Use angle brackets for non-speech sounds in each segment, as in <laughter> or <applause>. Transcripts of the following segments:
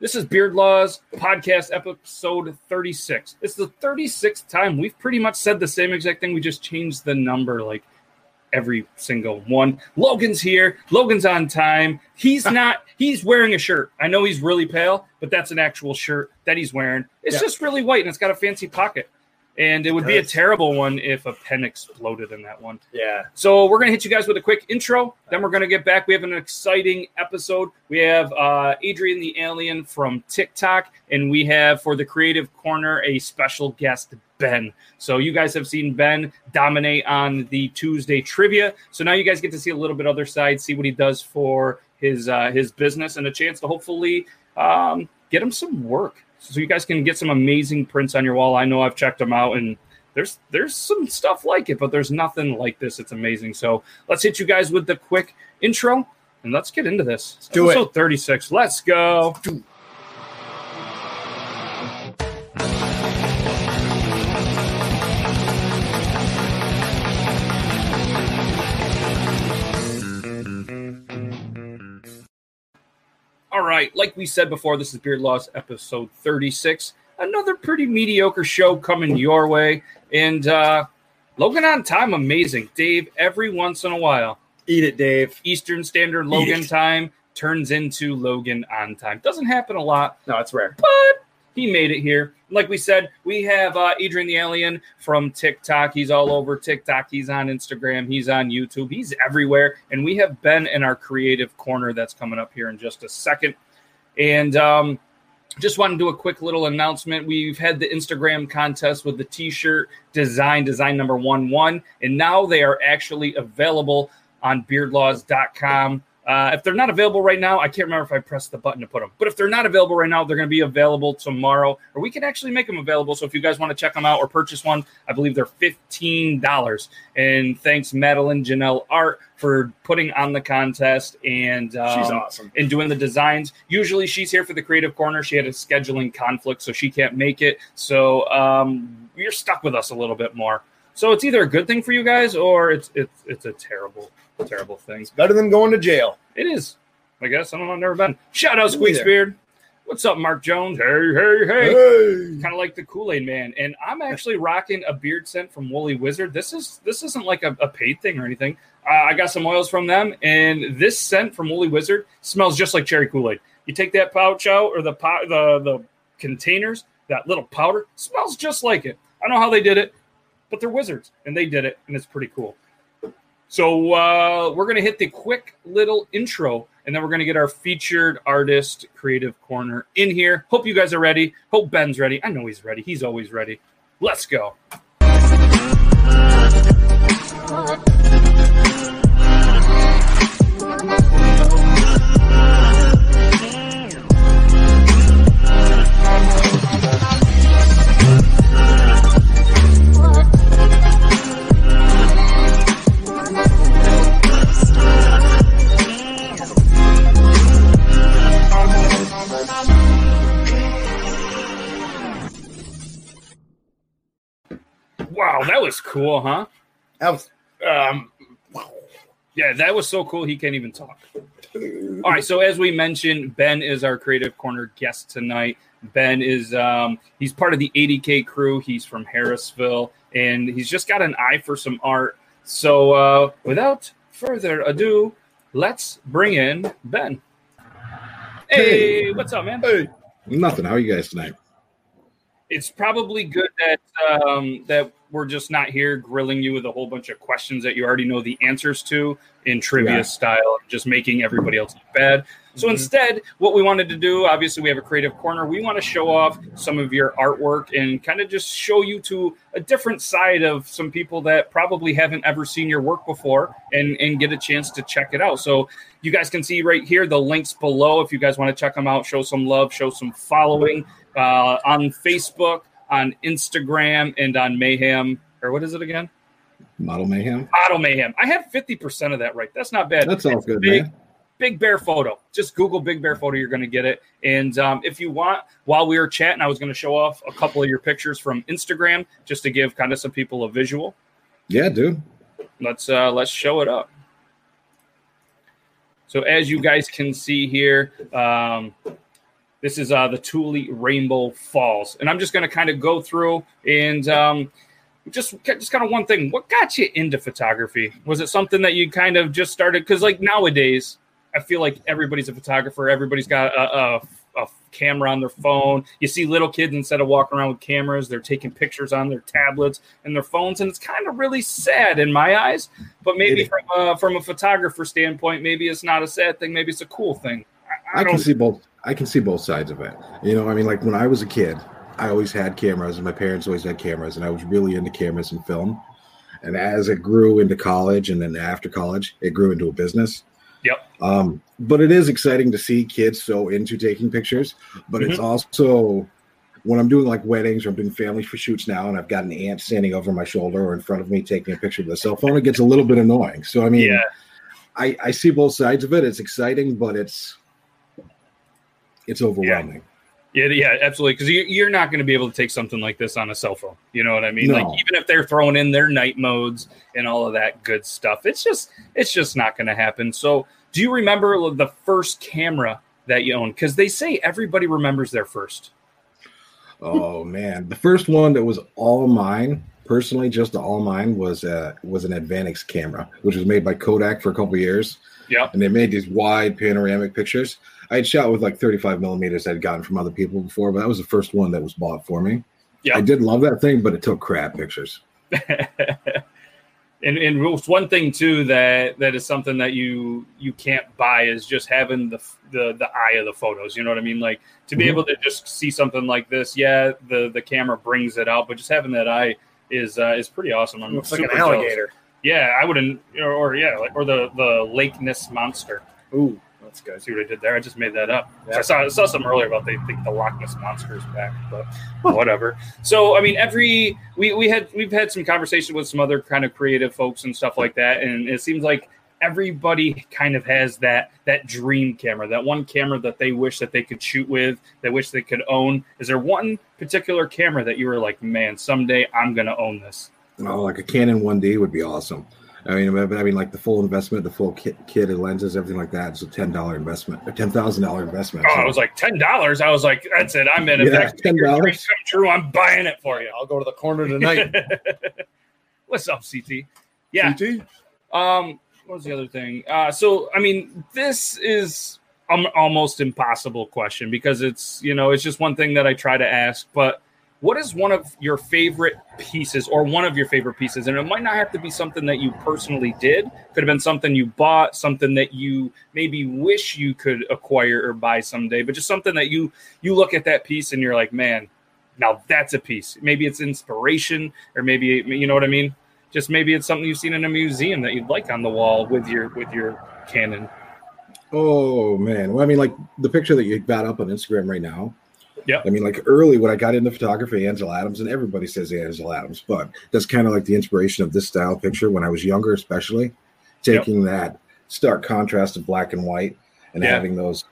This is Beard Laws podcast episode 36. It's the 36th time we've pretty much said the same exact thing. We just changed the number like every single one. Logan's here. Logan's on time. He's <laughs> not, he's wearing a shirt. I know he's really pale, but that's an actual shirt that he's wearing. It's Yeah. just really white and it's got a fancy pocket. And it would be a terrible one if a pen exploded in that one. Yeah. So we're gonna hit you guys with a quick intro. Then we're gonna get back. We have an exciting episode. We have uh, Adrian the Alien from TikTok, and we have for the Creative Corner a special guest, Ben. So you guys have seen Ben dominate on the Tuesday trivia. So now you guys get to see a little bit other side, see what he does for his uh, his business, and a chance to hopefully um, get him some work. So you guys can get some amazing prints on your wall. I know I've checked them out and there's there's some stuff like it, but there's nothing like this. It's amazing. So let's hit you guys with the quick intro and let's get into this. Let's do it. Episode 36. Let's go. All right, like we said before, this is Beard Laws episode 36. Another pretty mediocre show coming your way. And uh Logan on time, amazing. Dave, every once in a while, Eat it, Dave. Eastern Standard Logan time turns into Logan on time. Doesn't happen a lot, No, it's rare. but he made it here. Like we said, we have uh, Adrian the Alien from TikTok. He's all over TikTok. He's on Instagram. He's on YouTube. He's everywhere. And we have Ben in our creative corner that's coming up here in just a second. And um, just want to do a quick little announcement. We've had the Instagram contest with the t-shirt design, design number one one, and now they are actually available on beardlaws.com. Uh, if they're not available right now, I can't remember if I pressed the button to put them. But if they're not available right now, they're going to be available tomorrow, or we can actually make them available. So if you guys want to check them out or purchase one, I believe they're fifteen dollars. And thanks Madeline Janelle Art for putting on the contest and um, She's awesome. and doing the designs. Usually she's here for the creative corner. She had a scheduling conflict, so she can't make it. So um, you're stuck with us a little bit more. So it's either a good thing for you guys or it's it's it's a terrible, terrible thing. Better than going to jail. It is. I guess I don't know. I've never been. Shout out Me Beard. What's up, Mark Jones? Hey, hey, hey. Hey. Kind of like the Kool Aid Man, and I'm actually rocking a beard scent from Woolly Wizard. This is this isn't like a, a paid thing or anything. Uh, I got some oils from them, and this scent from Woolly Wizard smells just like cherry Kool Aid. You take that pouch out or the po- the the containers, that little powder smells just like it. I don't know how they did it, but they're wizards, and they did it, and it's pretty cool. So uh, we're gonna hit the quick little intro, and then we're gonna get our featured artist creative corner in here. Hope you guys are ready. Hope Ben's ready. I know he's ready. He's always ready. Let's go. That was cool, huh? That was um, Yeah, that was so cool. He can't even talk. All right. So as we mentioned, Ben is our creative corner guest tonight. Ben is um, he's part of the 80K crew. He's from Harrisville, and he's just got an eye for some art. So uh, without further ado, let's bring in Ben. Hey, Hey. what's up, man? hey, Nothing. How are you guys tonight? It's probably good that um, that we're just not here grilling you with a whole bunch of questions that you already know the answers to in trivia Yeah. style, just making everybody else look bad. So instead, what we wanted to do, obviously, we have a creative corner. We want to show off some of your artwork and kind of just show you to a different side of some people that probably haven't ever seen your work before and, and get a chance to check it out. So you guys can see right here the links below if you guys want to check them out, show some love, show some following uh, on Facebook, on Instagram, and on Mayhem. Or what is it again? Model Mayhem. Auto Mayhem. I have 50% of that right. That's not bad. That's all It's good, big, man. Big Bear Photo. Just Google Big Bear Photo. You're going to get it. And um, if you want, while we were chatting, I was going to show off a couple of your pictures from Instagram just to give kind of some people a visual. Yeah, dude. Let's uh, let's show it up. So as you guys can see here, um, this is uh, the Thule Rainbow Falls, and I'm just going to kind of go through and um, just just kind of one thing. What got you into photography? Was it something that you kind of just started? Because like nowadays, I feel like everybody's a photographer. Everybody's got a, a, a camera on their phone. You see little kids instead of walking around with cameras, they're taking pictures on their tablets and their phones, and it's kind of really sad in my eyes. But maybe from a, from a photographer standpoint, maybe it's not a sad thing. Maybe it's a cool thing. I, I I can don't. see both. I can see both sides of it. You know, I mean, like when I was a kid, I always had cameras, and my parents always had cameras, and I was really into cameras and film. And as it grew into college, and then after college, it grew into a business. Yep. Um, but it is exciting to see kids so into taking pictures. But it's also when I'm doing like weddings or I'm doing family for shoots now, and I've got an aunt standing over my shoulder or in front of me taking a picture with a cell phone, it gets a little bit annoying. So I mean, Yeah. I, I see both sides of it. It's exciting, but it's it's overwhelming. Yeah, yeah, absolutely. Because you, you're not going to be able to take something like this on a cell phone. You know what I mean? No. Like even if they're throwing in their night modes and all of that good stuff, it's just it's just not going to happen. So, do you remember the first camera that you owned? Because they say everybody remembers their first. Oh man, the first one that was all mine, personally, just all mine was uh was an Advantix camera, which was made by Kodak for a couple years, Yeah, and they made these wide panoramic pictures. I had shot with like 35 millimeters I'd gotten from other people before, but that was the first one that was bought for me. Yeah. I did love that thing, but it took crap pictures. <laughs> and and one thing too that that is something that you you can't buy is just having the the the eye of the photos. You know what I mean? Like to be Mhm. able to just see something like this. Yeah, the the camera brings it out, but just having that eye is uh, is pretty awesome. I'm looks like an super jealous. alligator. Yeah, I wouldn't, or, or yeah, like, or the the Lake Ness monster. Ooh, that's good. See what I did there? I just made that up. Yeah. I saw I saw something earlier about they think the Loch Ness monster is back, but whatever. So I mean, every we we had we've had some conversation with some other kind of creative folks and stuff like that, and it seems like everybody kind of has that that dream camera, that one camera that they wish that they could shoot with, they wish they could own. Is there one particular camera that you were like, man, someday I'm gonna own this? Oh, like a Canon 1D would be awesome. I mean, I mean, like the full investment, the full kit, kit and lenses, everything like that. It's a ten dollar investment, a ten thousand dollar investment. Oh, So- I was like ten dollars. I was like, that's it. I'm in. If Yeah, that can make your $10. come true, I'm buying it for you. I'll go to the corner tonight. <laughs> What's up, CT? Yeah. CT? Um, what was the other thing? Uh, so I mean, this is um, almost impossible question because it's you know it's just one thing that I try to ask. But what is one of your favorite pieces, or one of your favorite pieces? And it might not have to be something that you personally did. Could have been something you bought, something that you maybe wish you could acquire or buy someday. But just something that you you look at that piece and you're like, man, now that's a piece. Maybe it's inspiration, or maybe you know what I mean just maybe it's something you've seen in a museum that you'd like on the wall with your with your Canon. Oh man. Well, I mean, like the picture that you got up on Instagram right now. Yep. I mean, like early when I got into photography, Ansel Adams, and everybody says Ansel Adams, but that's kind of like the inspiration of this style picture when I was younger, especially taking that stark contrast of black and white and Yeah. having those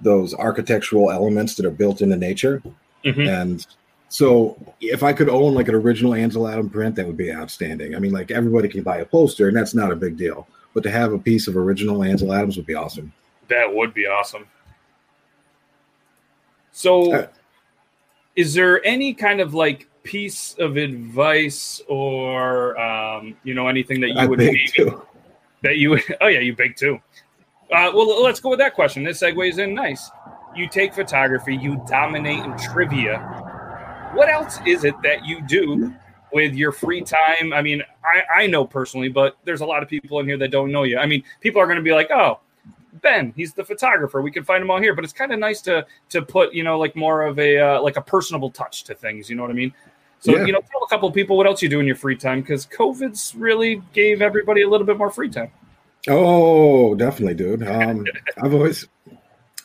those architectural elements that are built into nature Mhm. and So if I could own like an original Ansel Adam print, that would be outstanding. I mean, like everybody can buy a poster, and that's not a big deal. But to have a piece of original Ansel Adams would be awesome. That would be awesome. So, Uh, is there any kind of like piece of advice or um, you know anything that you I would bake maybe, too. that you would? Oh yeah, you bake too. Uh, well, let's go with that question. This segues in nice. You take photography, you dominate in trivia. What else is it that you do with your free time? I mean, I, I know personally, but there's a lot of people in here that don't know you. I mean, people are going to be like, oh, Ben, he's the photographer. We can find him all here. But it's kind of nice to to put, you know, like more of a uh, like a personable touch to things. You know what I mean? So Yeah. you know, tell a couple of people what else you do in your free time because COVID's really gave everybody a little bit more free time. Oh, definitely, dude. Um, <laughs> I've always,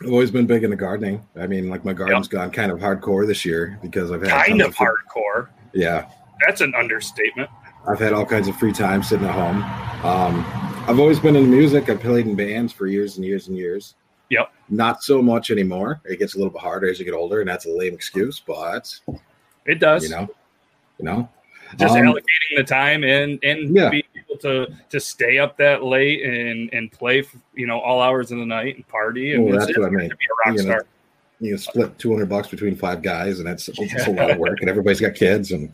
I've always been big into gardening. I mean, like my garden's gone kind of hardcore this year because I've had Kind tons of hardcore. Yeah, That's an understatement. I've had all kinds of free time sitting at home. Um, I've always been into music. I've played in bands for years and years and years. Yep. Not so much anymore. It gets a little bit harder as you get older, and that's a lame excuse, but It does. you know, you know, just Um, allocating the time and and Yeah. being able to to stay up that late and and play you know all hours of the night and party and Well, that's what I mean. be a rock You know, star. you know, split two hundred bucks between five guys, and that's it's a lot of work, and everybody's got kids, and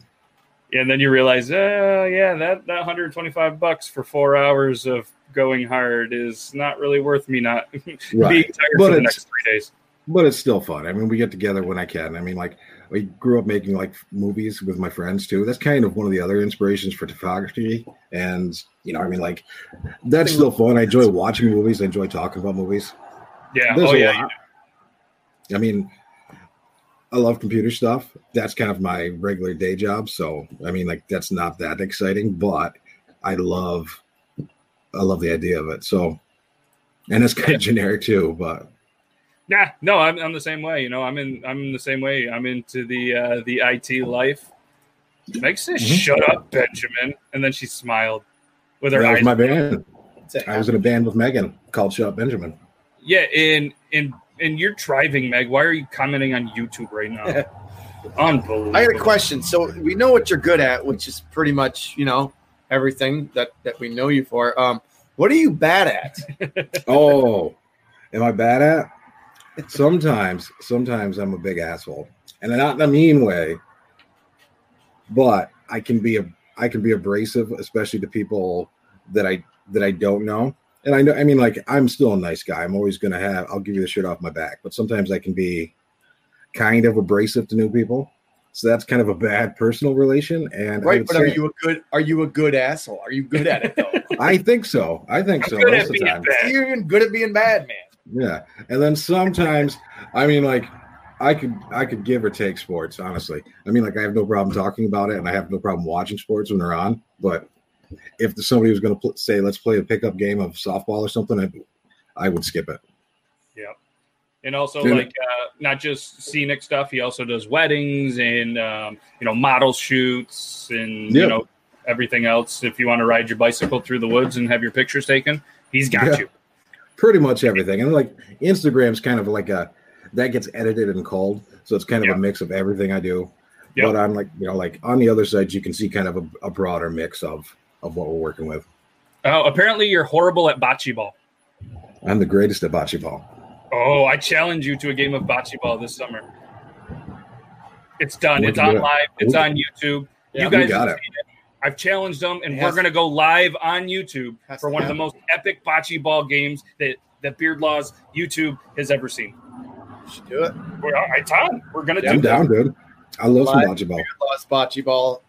and then you realize, uh, yeah, that that 125 bucks for four hours of going hard is not really worth me not <laughs> being tired But for the next three days. but it's still fun. I mean, we get together when I can. I mean, like we grew up making like movies with my friends too. That's kind of one of the other inspirations for photography. And you know, I mean, like that's still fun. I enjoy watching movies. I enjoy talking about movies. Yeah. There's oh yeah. lot. I mean, I love computer stuff. That's kind of my regular day job. So I mean, like that's not that exciting, but I love, I love the idea of it. So, and it's kind of generic too, but Yeah, no, I'm, I'm the same way. You know, I'm in I'm in the same way. I'm into the uh, the IT life. Meg says, Mhm. "Shut up, Benjamin," and then she smiled with her that was eyes. my band. I was in a band with Megan called Shut Up Benjamin. yeah, and and and you're driving, Meg. Why are you commenting on YouTube right now? <laughs> Unbelievable. I had a question. So we know what you're good at, which is pretty much you know everything that that we know you for. Um, what are you bad at? <laughs> Oh, am I bad at? Sometimes, sometimes I'm a big asshole, and not in a mean way. But I can be a I can be abrasive, especially to people that I that I don't know. And I know, I mean, like I'm still a nice guy. I'm always gonna have. I'll give you the shit off my back. But sometimes I can be kind of abrasive to new people. So that's kind of a bad personal relation. And Right, but are you a good? Are you a good asshole? Are you good at it though? <laughs> I think so. I think I'm so. most of the time. You're even good at being bad, man. Yeah, and then sometimes, I mean, like I could I could give or take sports. Honestly, I mean, like I have no problem talking about it, and I have no problem watching sports when they're on. But if somebody was going to pl- say, "Let's play a pickup game of softball or something," I, I would skip it. Yep. And also, Yeah. like, uh, not just scenic stuff. He also does weddings and um, you know model shoots and Yeah. you know everything else. If you want to ride your bicycle through the woods and have your pictures taken, he's got Yeah. you. Pretty much everything, and like Instagram's kind of like a that gets edited and called, so it's kind of Yeah. a mix of everything I do. Yep. But on like you know, like on the other side, you can see kind of a, a broader mix of of what we're working with. Oh, apparently you're horrible at bocce ball. I'm the greatest at bocce ball. Oh, I challenge you to a game of bocce ball this summer. It's done. It's on it. live. It's on YouTube. Yeah, you guys got have it. seen it. I've challenged them, and It we're going to go live on YouTube Has for to one of the most epic bocce ball games that that Beard Laws YouTube has ever seen. Should do it. We're, all right, Tom. We're going to Yeah, do I'm that. down, dude. I love some bocce ball. Lost bocce ball.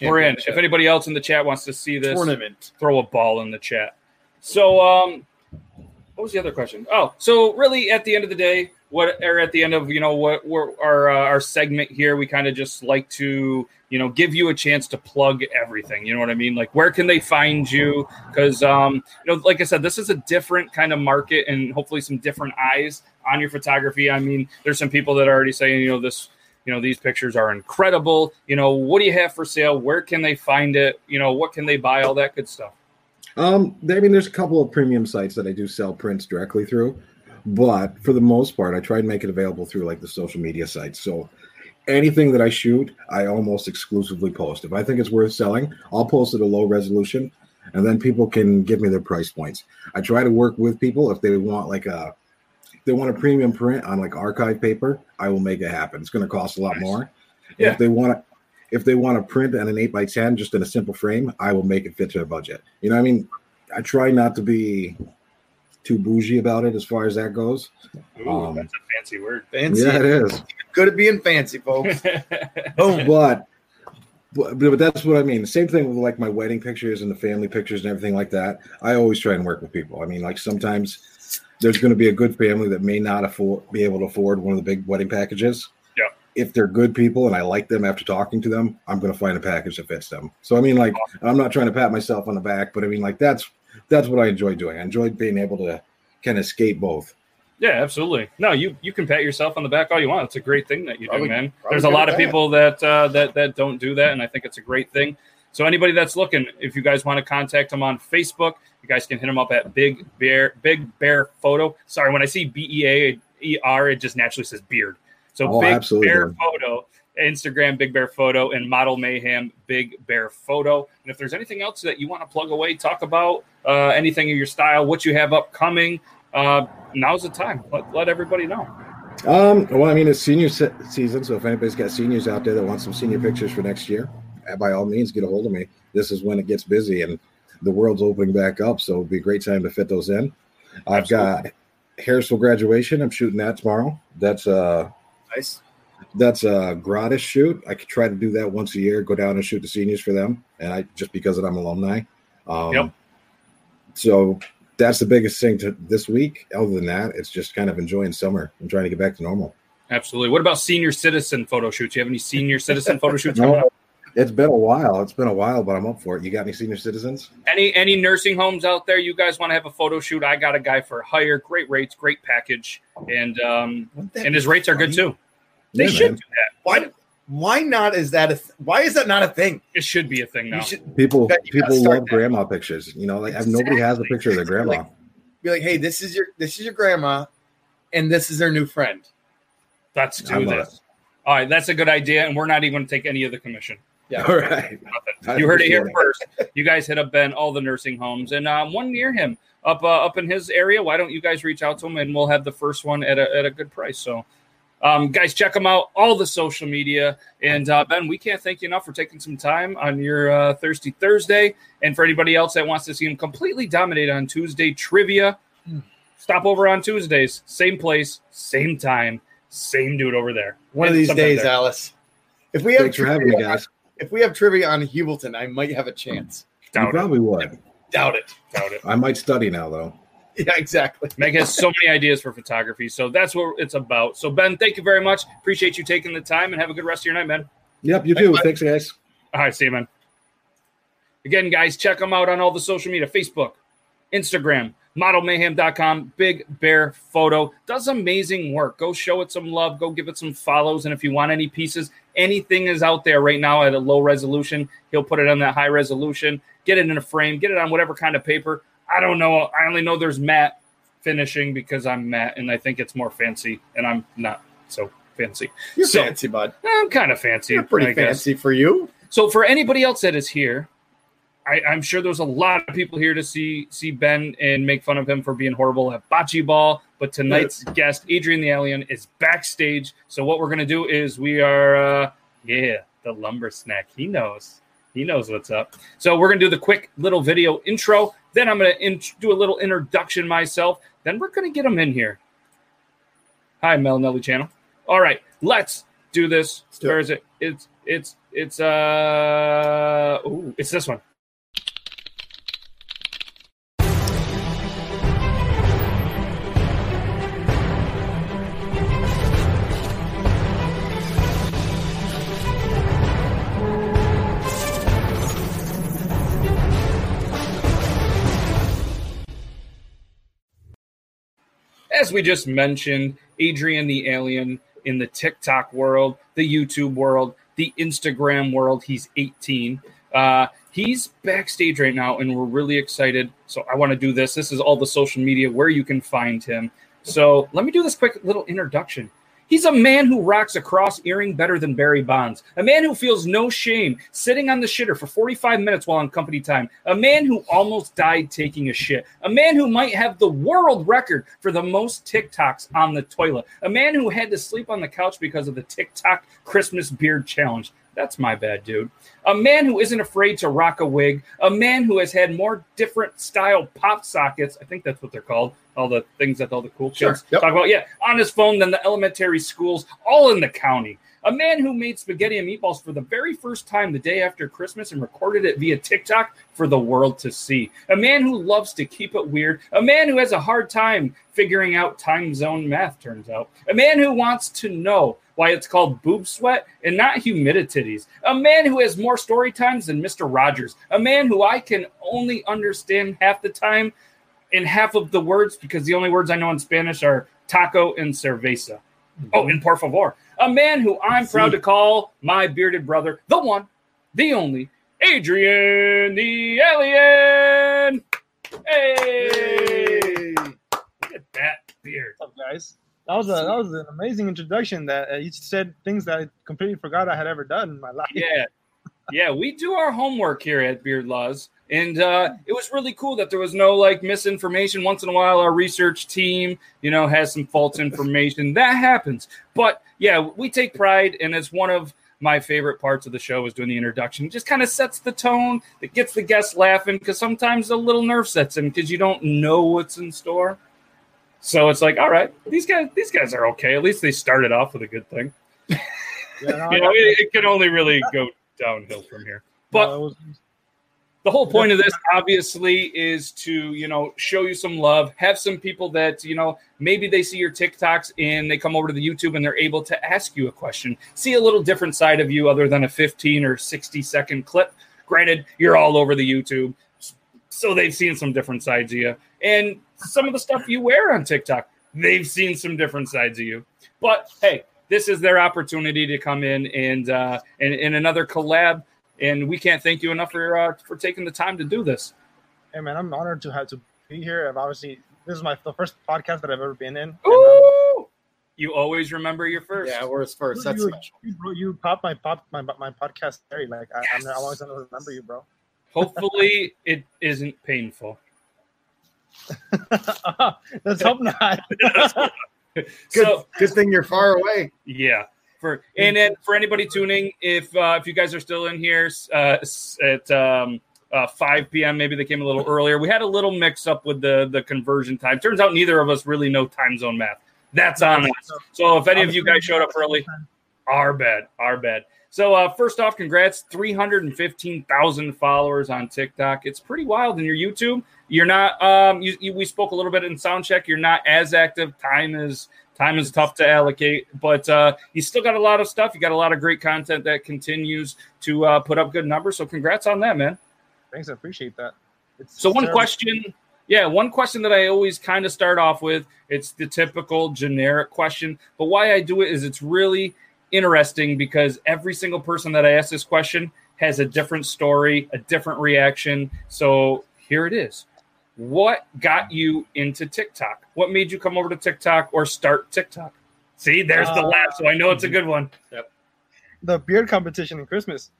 We're in. If anybody else in the chat wants to see this, tournament. throw a ball in the chat. So, um, what was the other question? Oh, so really, at the end of the day, what or at the end of you know what we're, our uh, our segment here, we kind of just like to you know give you a chance to plug everything. You know what I mean? Like, where can they find you? Because um, you know, like I said, this is a different kind of market, and hopefully some different eyes on your photography. I mean, there's some people that are already saying, you know, this you know these pictures are incredible you know what do you have for sale where can they find it you know what can they buy all that good stuff Um, I mean, there's a couple of premium sites that I do sell prints directly through, but for the most part, I try and make it available through like the social media sites. So anything that I shoot, I almost exclusively post. If I think it's worth selling, I'll post it a low resolution, and then people can give me their price points. I try to work with people if they want like a they want a premium print on like archive paper, I will make it happen. It's going to cost a lot Nice. more. Yeah. If they want to, if they want to print on an eight by ten just in a simple frame, I will make it fit to their budget. You know, what I mean, I try not to be too bougie about it as far as that goes. Ooh, Um, that's a fancy word. Fancy. Yeah, it is. Good at being fancy, folks. Boom. <laughs> but, but but that's what I mean. The same thing with like my wedding pictures and the family pictures and everything like that. I always try and work with people. I mean, like sometimes there's going to be a good family that may not afford be able to afford one of the big wedding packages. Yeah. If they're good people and I like them after talking to them, I'm going to find a package that fits them. So I mean, like I'm not trying to pat myself on the back, but I mean, like that's that's what I enjoy doing. I enjoy being able to kind of skate both. Yeah, absolutely. No, you you can pat yourself on the back all you want. It's a great thing that you Probably- do, man. probably There's a lot of people that uh, that that don't do that, and I think it's a great thing. So anybody that's looking, if you guys want to contact him on Facebook, you guys can hit him up at Big Bear Big Bear Photo. Sorry, when I see B E A E R, it just naturally says beard. So Oh, Big absolutely. Bear Photo, Instagram Big Bear Photo, and Model Mayhem Big Bear Photo. And if there's anything else that you want to plug away, talk about uh, anything in your style, what you have upcoming, uh, now's the time. Let, let everybody know. Um, well, I mean, it's senior se- season, so if anybody's got seniors out there that want some senior pictures for next year, by all means, get a hold of me. This is when it gets busy and the world's opening back up, so it'll be a great time to fit those in. I've got Harrisville graduation. I'm shooting that tomorrow. That's uh Nice. that's a gratis shoot. I could try to do that once a year. Go down and shoot the seniors for them, and I just because I'm alumni. Um, Yep. So that's the biggest thing to this week. Other than that, it's just kind of enjoying summer and trying to get back to normal. Absolutely. What about senior citizen photo shoots? You have any senior citizen photo shoots <laughs> coming No, up? It's been a while. It's been a while, but I'm up for it. You got any senior citizens? Any any nursing homes out there? You guys want to have a photo shoot? I got a guy for hire. Great rates, great package, and um, and his rates are good too. They Yeah, should man. do that. Why? Why not? Is that a? Th- why is that not a thing? It should be a thing now. Should People Bet you gotta people love that. grandma pictures. You know, like nobody has a picture of their grandma. Like- be like, hey, this is your this is your grandma, and this is their new friend. Let's do love this. All right, that's a good idea, and we're not even going to take any of the commission. Yeah. <laughs> All right. You heard it here Appreciate first. You guys hit up Ben, all the nursing homes, and um, one near him up uh, up in his area. Why don't you guys reach out to him, and we'll have the first one at a, at a good price. So, um, guys, check them out. All the social media, and uh, Ben, we can't thank you enough for taking some time on your uh, Thirsty Thursday, and for anybody else that wants to see him completely dominate on Tuesday trivia. Stop over on Tuesdays, same place, same time, same dude over there. One of these days, there. Alice. If we have Thanks for having me, trivia- guys. If we have trivia on Hubleton, I might have a chance. You Doubt it. probably would. Doubt it. Doubt it. I might study now, though. Yeah, exactly. Meg has so many ideas for photography. So that's what it's about. So, Ben, thank you very much. Appreciate you taking the time and have a good rest of your night, man. Yep, you too. Thanks, guys. All right, see you, man. Again, guys, check them out on all the social media Facebook, Instagram, modelmayhem.com. Big Bear Photo does amazing work. Go show it some love. Go give it some follows. And if you want any pieces, anything is out there right now at a low resolution. He'll put it on that high resolution, get it in a frame, get it on whatever kind of paper. I don't know. I only know there's matte finishing because I'm matte and I think it's more fancy, and I'm not so fancy. You're So- fancy, bud. I'm kind of fancy. You're pretty I guess. fancy for you. So for anybody else that is here, I, I'm sure there's a lot of people here to see see Ben and make fun of him for being horrible at bocce ball. But tonight's guest, Adrian the Alien, is backstage. So what we're gonna do is we are, uh, yeah, the lumber snack. He knows. He knows what's up. So we're gonna do the quick little video intro. Then I'm gonna in- do a little introduction myself. Then we're gonna get him in here. Hi, Mel Nelly Channel. All right, let's do this. Where is it? It's it's it's uh ooh, it's this one. As we just mentioned, Adrian the Alien in the TikTok world, the YouTube world, the Instagram world. He's 18. Uh, he's backstage right now, and we're really excited. So I want to do this. This is all the social media where you can find him. So let me do this quick little introduction. He's a man who rocks a cross earring better than Barry Bonds. A man who feels no shame sitting on the shitter for 45 minutes while on company time. A man who almost died taking a shit. A man who might have the world record for the most TikToks on the toilet. A man who had to sleep on the couch because of the TikTok Christmas beard challenge. That's my bad, dude. A man who isn't afraid to rock a wig. A man who has had more different style pop sockets. I think that's what they're called. All the things that all the cool kids Sure. Yep. talk about. Yeah, on his phone than the elementary schools, all in the county. A man who made spaghetti and meatballs for the very first time the day after Christmas and recorded it via TikTok for the world to see. A man who loves to keep it weird. A man who has a hard time figuring out time zone math, turns out. A man who wants to know why it's called boob sweat and not humidities. A man who has more story times than Mr. Rogers. A man who I can only understand half the time and half of the words because the only words I know in Spanish are taco and cerveza. Oh, mm-hmm. and por favor. A man who I'm proud to call my bearded brother, the one, the only, Adrian the Alien. Hey! Look at that beard. What's up, guys? That was a that was an amazing introduction. That uh, you said things that I completely forgot I had ever done in my life. Yeah. Yeah, we do our homework here at Beard Laws. And uh, it was really cool that there was no like misinformation. Once in a while, our research team, you know, has some false information. That happens. But yeah, we take pride, and it's one of my favorite parts of the show is doing the introduction. It just kind of sets the tone. It gets the guests laughing because sometimes a little nerve sets in because you don't know what's in store. So it's like, all right, these guys, these guys are okay. At least they started off with a good thing. Yeah, no, <laughs> You know, it, it can only really go downhill from here. But no, the whole point of this obviously is to you know show you some love have some people that you know maybe they see your tiktoks and they come over to the youtube and they're able to ask you a question. See a little different side of you other than a 15 or 60 second clip. Granted you're all over the youtube so they've seen some different sides of you. And some of the stuff you wear on tiktok they've seen some different sides of you. But hey this is their opportunity to come in and uh and in another collab and we can't thank you enough for uh, for taking the time to do this. hey man, I'm honored to have to be here. I've obviously this is my the first podcast that I've ever been in. and, um, You always remember your first. Yeah, where's first? That's you, special. you, bro, you popped my pop my my podcast cherry. Like I, I'm, I'm always gonna remember you, bro. Hopefully, it isn't painful. <laughs> Let's hope not. <laughs> Good, So good thing you're far away. yeah. For and then for anybody tuning, if uh, if you guys are still in here uh, at um, uh, 5 p.m., maybe they came a little earlier. We had a little mix up with the the conversion time. Turns out neither of us really know time zone math. That's on us. So if any of you guys showed up early, Our bad, our bad. So uh, first off, congrats, three hundred and fifteen thousand followers on TikTok. It's pretty wild. In your YouTube, you're not. Um, you, you, we spoke a little bit in sound check. You're not as active. Time is time is tough to allocate, but uh, you still got a lot of stuff. You got a lot of great content that continues to uh, put up good numbers. So congrats on that, man. Thanks, I appreciate that. It's So one terrible. question, yeah, one question that I always kind of start off with. It's the typical generic question, but why I do it is it's really interesting because every single person that I ask this question has a different story, a different reaction. So here it is. What got you into TikTok? What made you come over to TikTok or start TikTok? See, there's the Uh, laugh. So I know it's a good one. Yep. the beard competition in Christmas.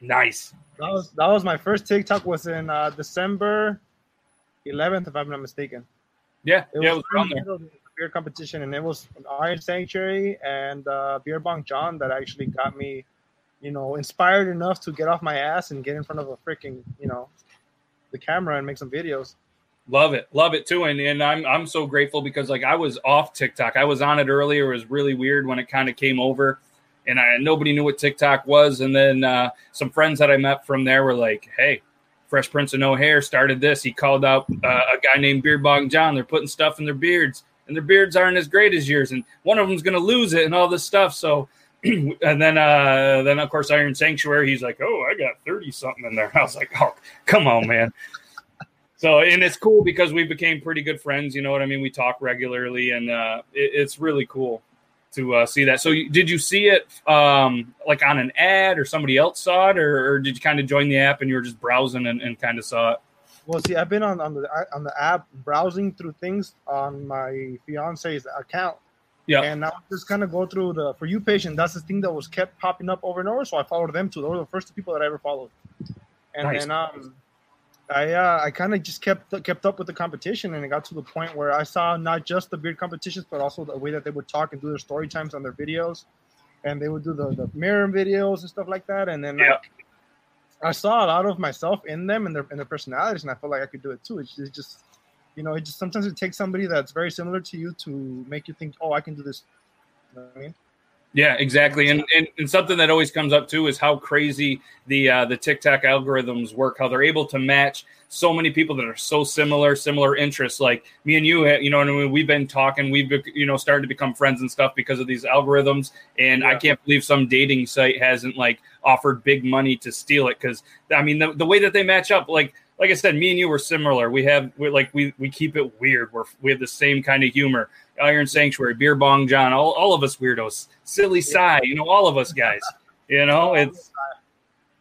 Nice. That was that was my first TikTok was in uh, December 11th, if I'm not mistaken. Yeah, It yeah, it was was around there. the beer competition, and it was Iron Sanctuary and uh, Beer Bong John that actually got me, you know, inspired enough to get off my ass and get in front of a freaking, you know, the camera and make some videos. Love it, love it too, and and I'm I'm so grateful because like I was off TikTok. I was on it earlier. It was really weird when it kind of came over, and I nobody knew what TikTok was. And then uh, some friends that I met from there were like, "Hey, Fresh Prince of No Hair started this. He called out uh, a guy named Beard Bong John. They're putting stuff in their beards, and their beards aren't as great as yours, and one of them's gonna lose it, and all this stuff." So. <clears throat> and then, uh, then of course, Iron Sanctuary. He's like, "Oh, I got thirty something in there." <laughs> I was like, "Oh, come on, man." <laughs> So, and it's cool because we became pretty good friends. You know what I mean? We talk regularly, and uh, it, it's really cool to uh, see that. So, did you see it um, like on an ad, or somebody else saw it, or, or did you kind of join the app and you were just browsing and, and kind of saw it? Well, see, I've been on, on the on the app browsing through things on my fiance's account, Yeah. And I would just kind of go through the for you page, and that's the thing that was kept popping up over and over. So I followed them too. They were the first two people that I ever followed. And Nice. then um, I uh, I kind of just kept kept up with the competition, and it got to the point where I saw not just the beard competitions, but also the way that they would talk and do their story times on their videos, and they would do the the mirror videos and stuff like that. And then Yeah. like, I saw a lot of myself in them and their and their personalities, and I felt like I could do it too. It's, it's just you know, it just sometimes it takes somebody that's very similar to you to make you think, oh, I can do this. You know what I mean? Yeah, exactly. And, and and something that always comes up too is how crazy the uh, the TikTok algorithms work. How they're able to match so many people that are so similar, similar interests. Like me and you, you know, and we've been talking, we've you know started to become friends and stuff because of these algorithms. And I can't believe some dating site hasn't like offered big money to steal it because I mean the, the way that they match up, like like I said, me and you were similar. We have we're like we we keep it weird. We're we have the same kind of humor. Iron Sanctuary, Beer Bong John, all, all of us weirdos, silly Psy, you know, all of us guys. You know, it's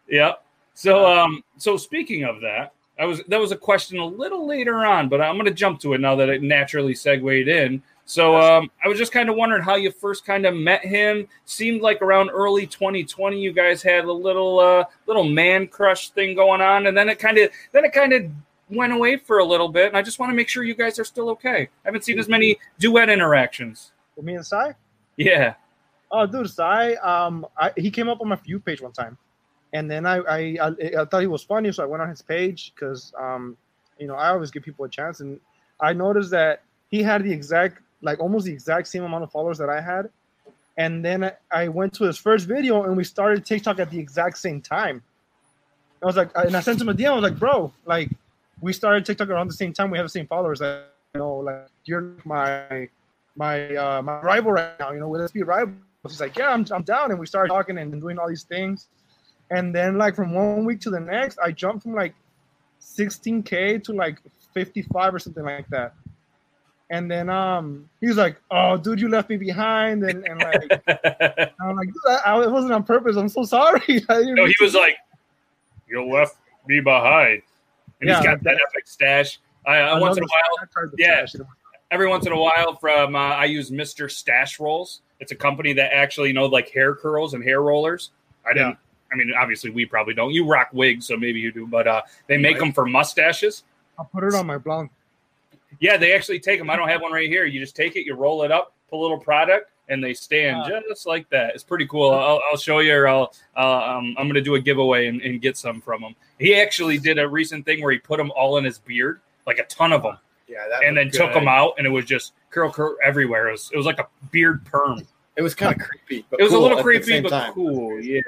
yeah. So um so speaking of that, I was that was a question a little later on, but I'm gonna jump to it now that it naturally segued in. So um I was just kind of wondering how you first kind of met him. Seemed like around early 2020 you guys had a little uh little man crush thing going on, and then it kind of then it kind of went away for a little bit, and I just want to make sure you guys are still okay. I haven't seen as many duet interactions. With me and Sai? Yeah. Oh, dude, Sai, um, I, he came up on my view page one time, and then I, I, I, I thought he was funny, so I went on his page because, um, you know, I always give people a chance, and I noticed that he had the exact, like, almost the exact same amount of followers that I had, and then I, went to his first video, and we started TikTok at the exact same time. I was like, and I sent him a DM. I was like, bro, like, we started TikTok around the same time. We have the same followers. Like, you know, like, you're my my uh my rival right now. You know, let's be rivals. He's like, yeah, I'm I'm down, and we started talking and doing all these things, and then like from one week to the next, I jumped from like 16k to like 55 or something like that. And then um he's like, oh dude, you left me behind, and and like <laughs> I'm like, I, I- it wasn't on purpose. I'm so sorry. <laughs> No, he was like, "You left me behind," and Yeah, he's got that epic stash. I, I once in a while, yeah. it. every once in a while, from uh, I use Mister Stash Rolls. It's a company that actually you know like hair curls and hair rollers. I didn't. I mean, obviously, we probably don't. You rock wigs, so maybe you do. But uh, they make Right. them for mustaches. I'll put it on my blonde. Yeah, they actually take them. I don't have one right here. You just take it, you roll it up, put a little product, and they stand Ah. just like that. It's pretty cool. I'll, I'll show you, or I'll, uh, um, I'm going to do a giveaway and, and get some from him. He actually did a recent thing where he put them all in his beard, like a ton of them, Yeah, that and then looked took them out, and it was just curl, curl everywhere. It was, it was like a beard perm. It was kind of creepy. But It was cool a little creepy, but time. cool. Yeah,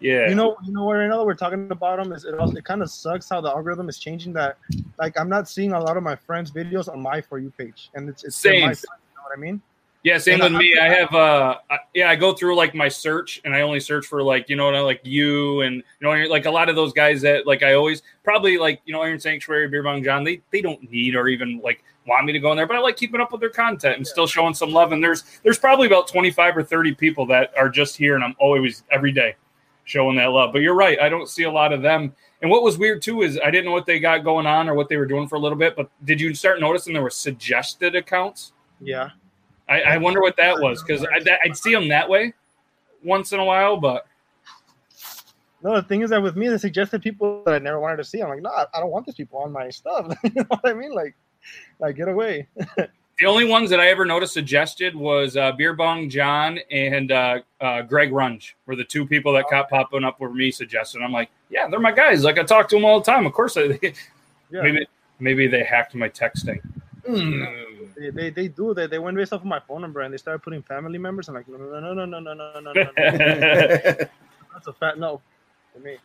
yeah. You know, you know what? Another we're talking about them is it also it kind of sucks how the algorithm is changing. That like I'm not seeing a lot of my friends' videos on my for you page, and it's it's Same. my you know what I mean? Yeah, same And with I- me. I have uh I- yeah, I go through like my search and I only search for like, you know, like you and you know like a lot of those guys that like I always probably like, you know, Iron Sanctuary, Beer Bong John, they they don't need or even like want me to go in there, but I like keeping up with their content and still showing some love and there's there's probably about 25 or 30 people that are just here and I'm always every day showing that love. But you're right, I don't see a lot of them. And what was weird too is I didn't know what they got going on or what they were doing for a little bit, but did you start noticing there were suggested accounts? Yeah. I, I wonder what that was because I'd see them that way once in a while, but No, the thing is that with me, the suggested people that I never wanted to see, I'm like, no, I don't want these people on my stuff. <laughs> you know what I mean? Like, like get away. <laughs> the only ones that I ever noticed suggested was uh, Beer Bong John and uh, uh, Greg Runge were the two people that kept popping up were me suggesting. I'm like, yeah, they're my guys. Like I talk to them all the time. Of course, I, Yeah. maybe maybe they hacked my texting. Hmm. They, they, they do. that. they went based off of my phone number and they started putting family members. I'm like, no, no, no, no, no, no, no, no, no, no. That's a fat no for me.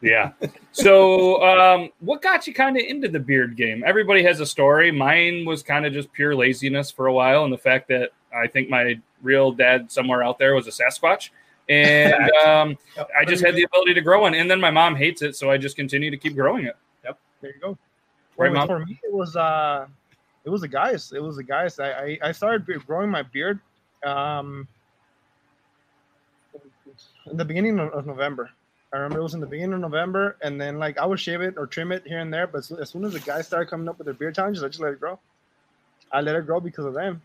Yeah. So, um, what got you kind of into the beard game? Everybody has a story. Mine was kind of just pure laziness for a while, and the fact that I think my real dad somewhere out there was a Sasquatch, and <laughs> um, I just had the ability to grow one. And then my mom hates it, so I just continue to keep growing it. Yep, there you go. Right, Well, Mom? for me, it was uh, it was the guys. It was a guys. I I, I started growing my beard, um, in the beginning of November. I remember it was in the beginning of November, and then like I would shave it or trim it here and there. But as, as soon as the guys started coming up with their beard challenges, I just let it grow. I let it grow because of them.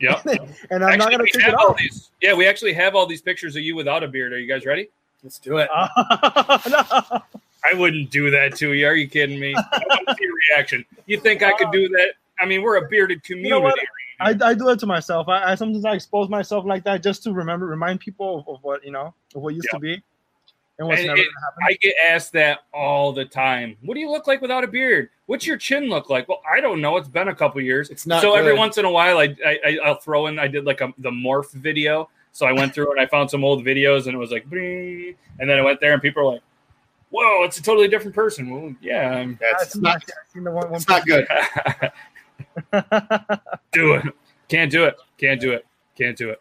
Yep. <laughs> and I'm not gonna we take it off. these. Yeah, we actually have all these pictures of you without a beard. Are you guys ready? Let's do it. <laughs> no. I wouldn't do that to you. Are you kidding me? I see your reaction. You think I could do that? I mean, we're a bearded community. know? I, I do it to myself. I, I sometimes I expose myself like that just to remember, remind people of, of what you know, of what used Yeah. to be, and what's And never it- gonna happen. I get asked that all the time. What do you look like without a beard? What's your chin look like? Well, I don't know. It's been a couple years. It's not so every once in a while, I, I I- I'll throw in. I did like a the morph video. So I went through and I found some old videos, and it was like, "Bing," and then I went there, and people were like, "Whoa, it's a totally different person." Well, yeah, I'm- Yeah, I it's seen, not, I seen the one, one it's not good. <laughs> do it. Can't do it. Can't do it. Can't do it.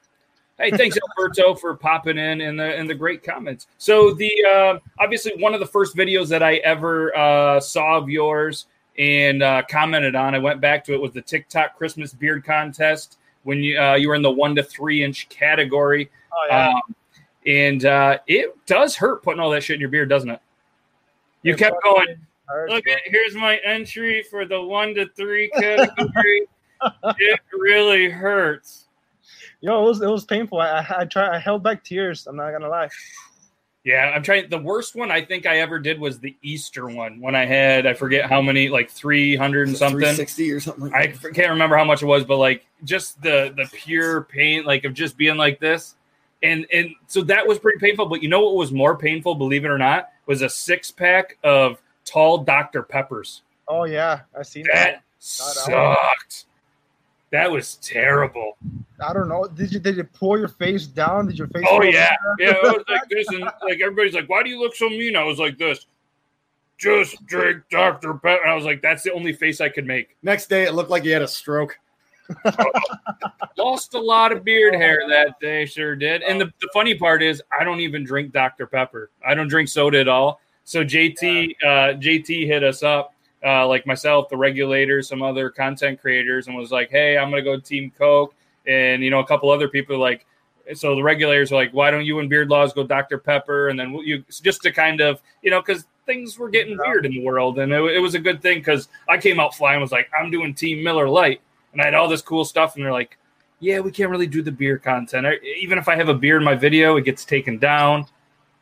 Hey, thanks Alberto for popping in and the and the great comments. So the uh, obviously one of the first videos that I ever uh, saw of yours and uh, commented on, I went back to it was the TikTok Christmas beard contest when you uh, you were in the one to three inch category, Oh yeah. um, and uh, it does hurt putting all that shit in your beard, doesn't it? You kept going. Look at here's my entry for the one to three category. <laughs> it really hurts. Yo, it was it was painful. I I, I tried. I held back tears. I'm not gonna lie. Yeah, I'm trying. The worst one I think I ever did was the Easter one when I had I forget how many like 300 and something. 360 or something like I that. f- can't remember how much it was, but like just the the pure pain, like of just being like this, and and so that was pretty painful. But you know what was more painful, believe it or not, was a six pack of tall Dr Peppers. Oh yeah, I seen That that. sucked. That was terrible. I don't know. Did you did you pull your face down? Did your face? Oh yeah, yeah. It was like <laughs> this, and like everybody's like, "Why do you look so mean?" I was like, "This, just drink Dr Pepper." And I was like, "That's the only face I could make." Next day, it looked like he had a stroke. <laughs> Lost a lot of beard hair that day, sure did. And the, the funny part is, I don't even drink Dr Pepper. I don't drink soda at all. So JT, uh, JT hit us up, uh, like myself, the regulators, some other content creators, and was like, "Hey, I'm gonna go Team Coke," and you know, a couple other people like. So the regulators are like, "Why don't you and Beard Laws go Dr Pepper?" And then you just to kind of, you know, because things were getting weird in the world, and it, it was a good thing because I came out flying, was like, "I'm doing Team Miller Lite," and I had all this cool stuff, and they're like, "Yeah, we can't really do the beer content. I, even if I have a beer in my video, it gets taken down."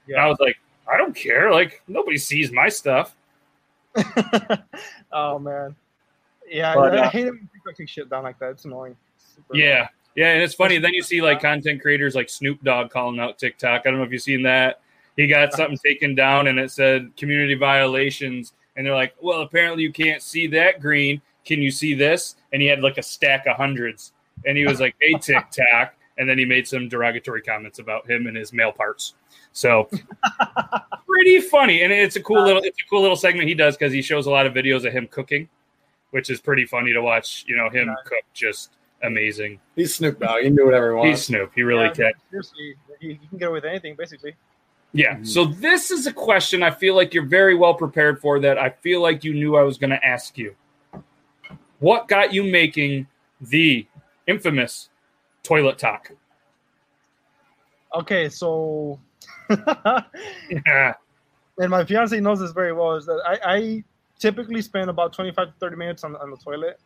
And I was like, "I don't care. Like nobody sees my stuff." <laughs> oh man. Yeah, But, I, I uh, hate it when people take shit down like that. It's annoying. Super Yeah, yeah, and it's funny. Then you see like content creators like Snoop Dogg calling out TikTok. I don't know if you've seen that. He got something taken down, and it said community violations, and they're like, "Well, apparently you can't see that green. Can you see this?" And he had like a stack of hundreds, and he was like, "Hey, <laughs> TikTok," and then he made some derogatory comments about him and his male parts. So <laughs> pretty funny, and it's a cool uh, little it's a cool little segment he does because he shows a lot of videos of him cooking, which is pretty funny to watch. You know, him cook just amazing. He's Snoop Dogg. He can do whatever he wants. He's Snoop. He really Yeah, can. Seriously, you, you can get away with anything basically. Yeah. Mm-hmm. So this is a question I feel like you're very well prepared for. That I feel like you knew I was going to ask you. What got you making the infamous toilet talk? Okay, so Yeah. <laughs> <laughs> and my fiance knows this very well. Is that I, I typically spend about twenty five to thirty minutes on, on the toilet.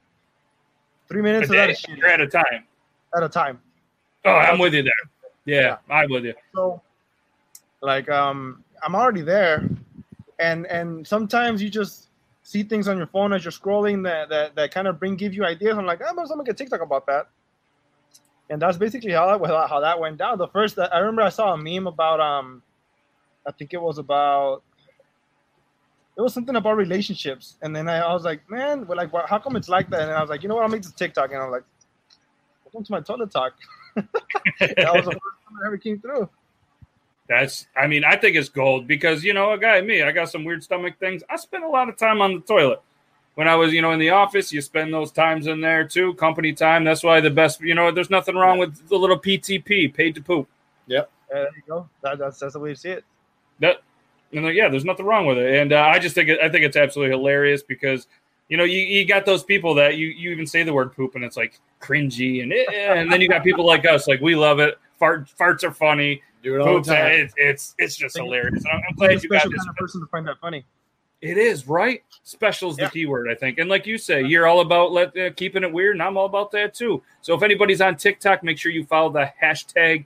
Three A minutes that day shit at a time. at a time. Oh, I'm with you there. Yeah, I'm with you. So, like, um, I'm already there, and and sometimes you just see things on your phone as you're scrolling that that, that kind of bring give you ideas. I'm like, I'm gonna make a TikTok about that, and that's basically how that how that went down. The first I remember I saw a meme about um, I think it was about. It was something about relationships, and then I, I was like, "Man, well, like, why- how come it's like that?" And I was like, "You know what? I'll make this TikTok." And I'm like, "Welcome to my toilet talk." <laughs> that was the first time that ever came through. That's, I mean, I think it's gold because, you know, a guy, me, I got some weird stomach things. I spend a lot of time on the toilet. When I was, you know, in the office, you spend those times in there too, company time. That's why the best, you know, there's nothing wrong with the little PTP, paid to poop. Uh, there you go. That, that's that's the way to see it. That, and like, yeah, there's nothing wrong with it. And uh, I just think, it, I think it's absolutely hilarious because, you know, you, you got those people that you, you even say the word poop and it's like cringy. And, it, and then you got people like us, like, we love it. Fart, farts are funny. Do it all Poops, the time. it's, it's, it's just Think- hilarious. I'm, I'm glad you got this. kind of person to find that funny. It is right. Special's Yeah. the keyword, I think. And like you say, you're all about let, uh, keeping it weird, and I'm all about that too. So if anybody's on TikTok, make sure you follow the hashtag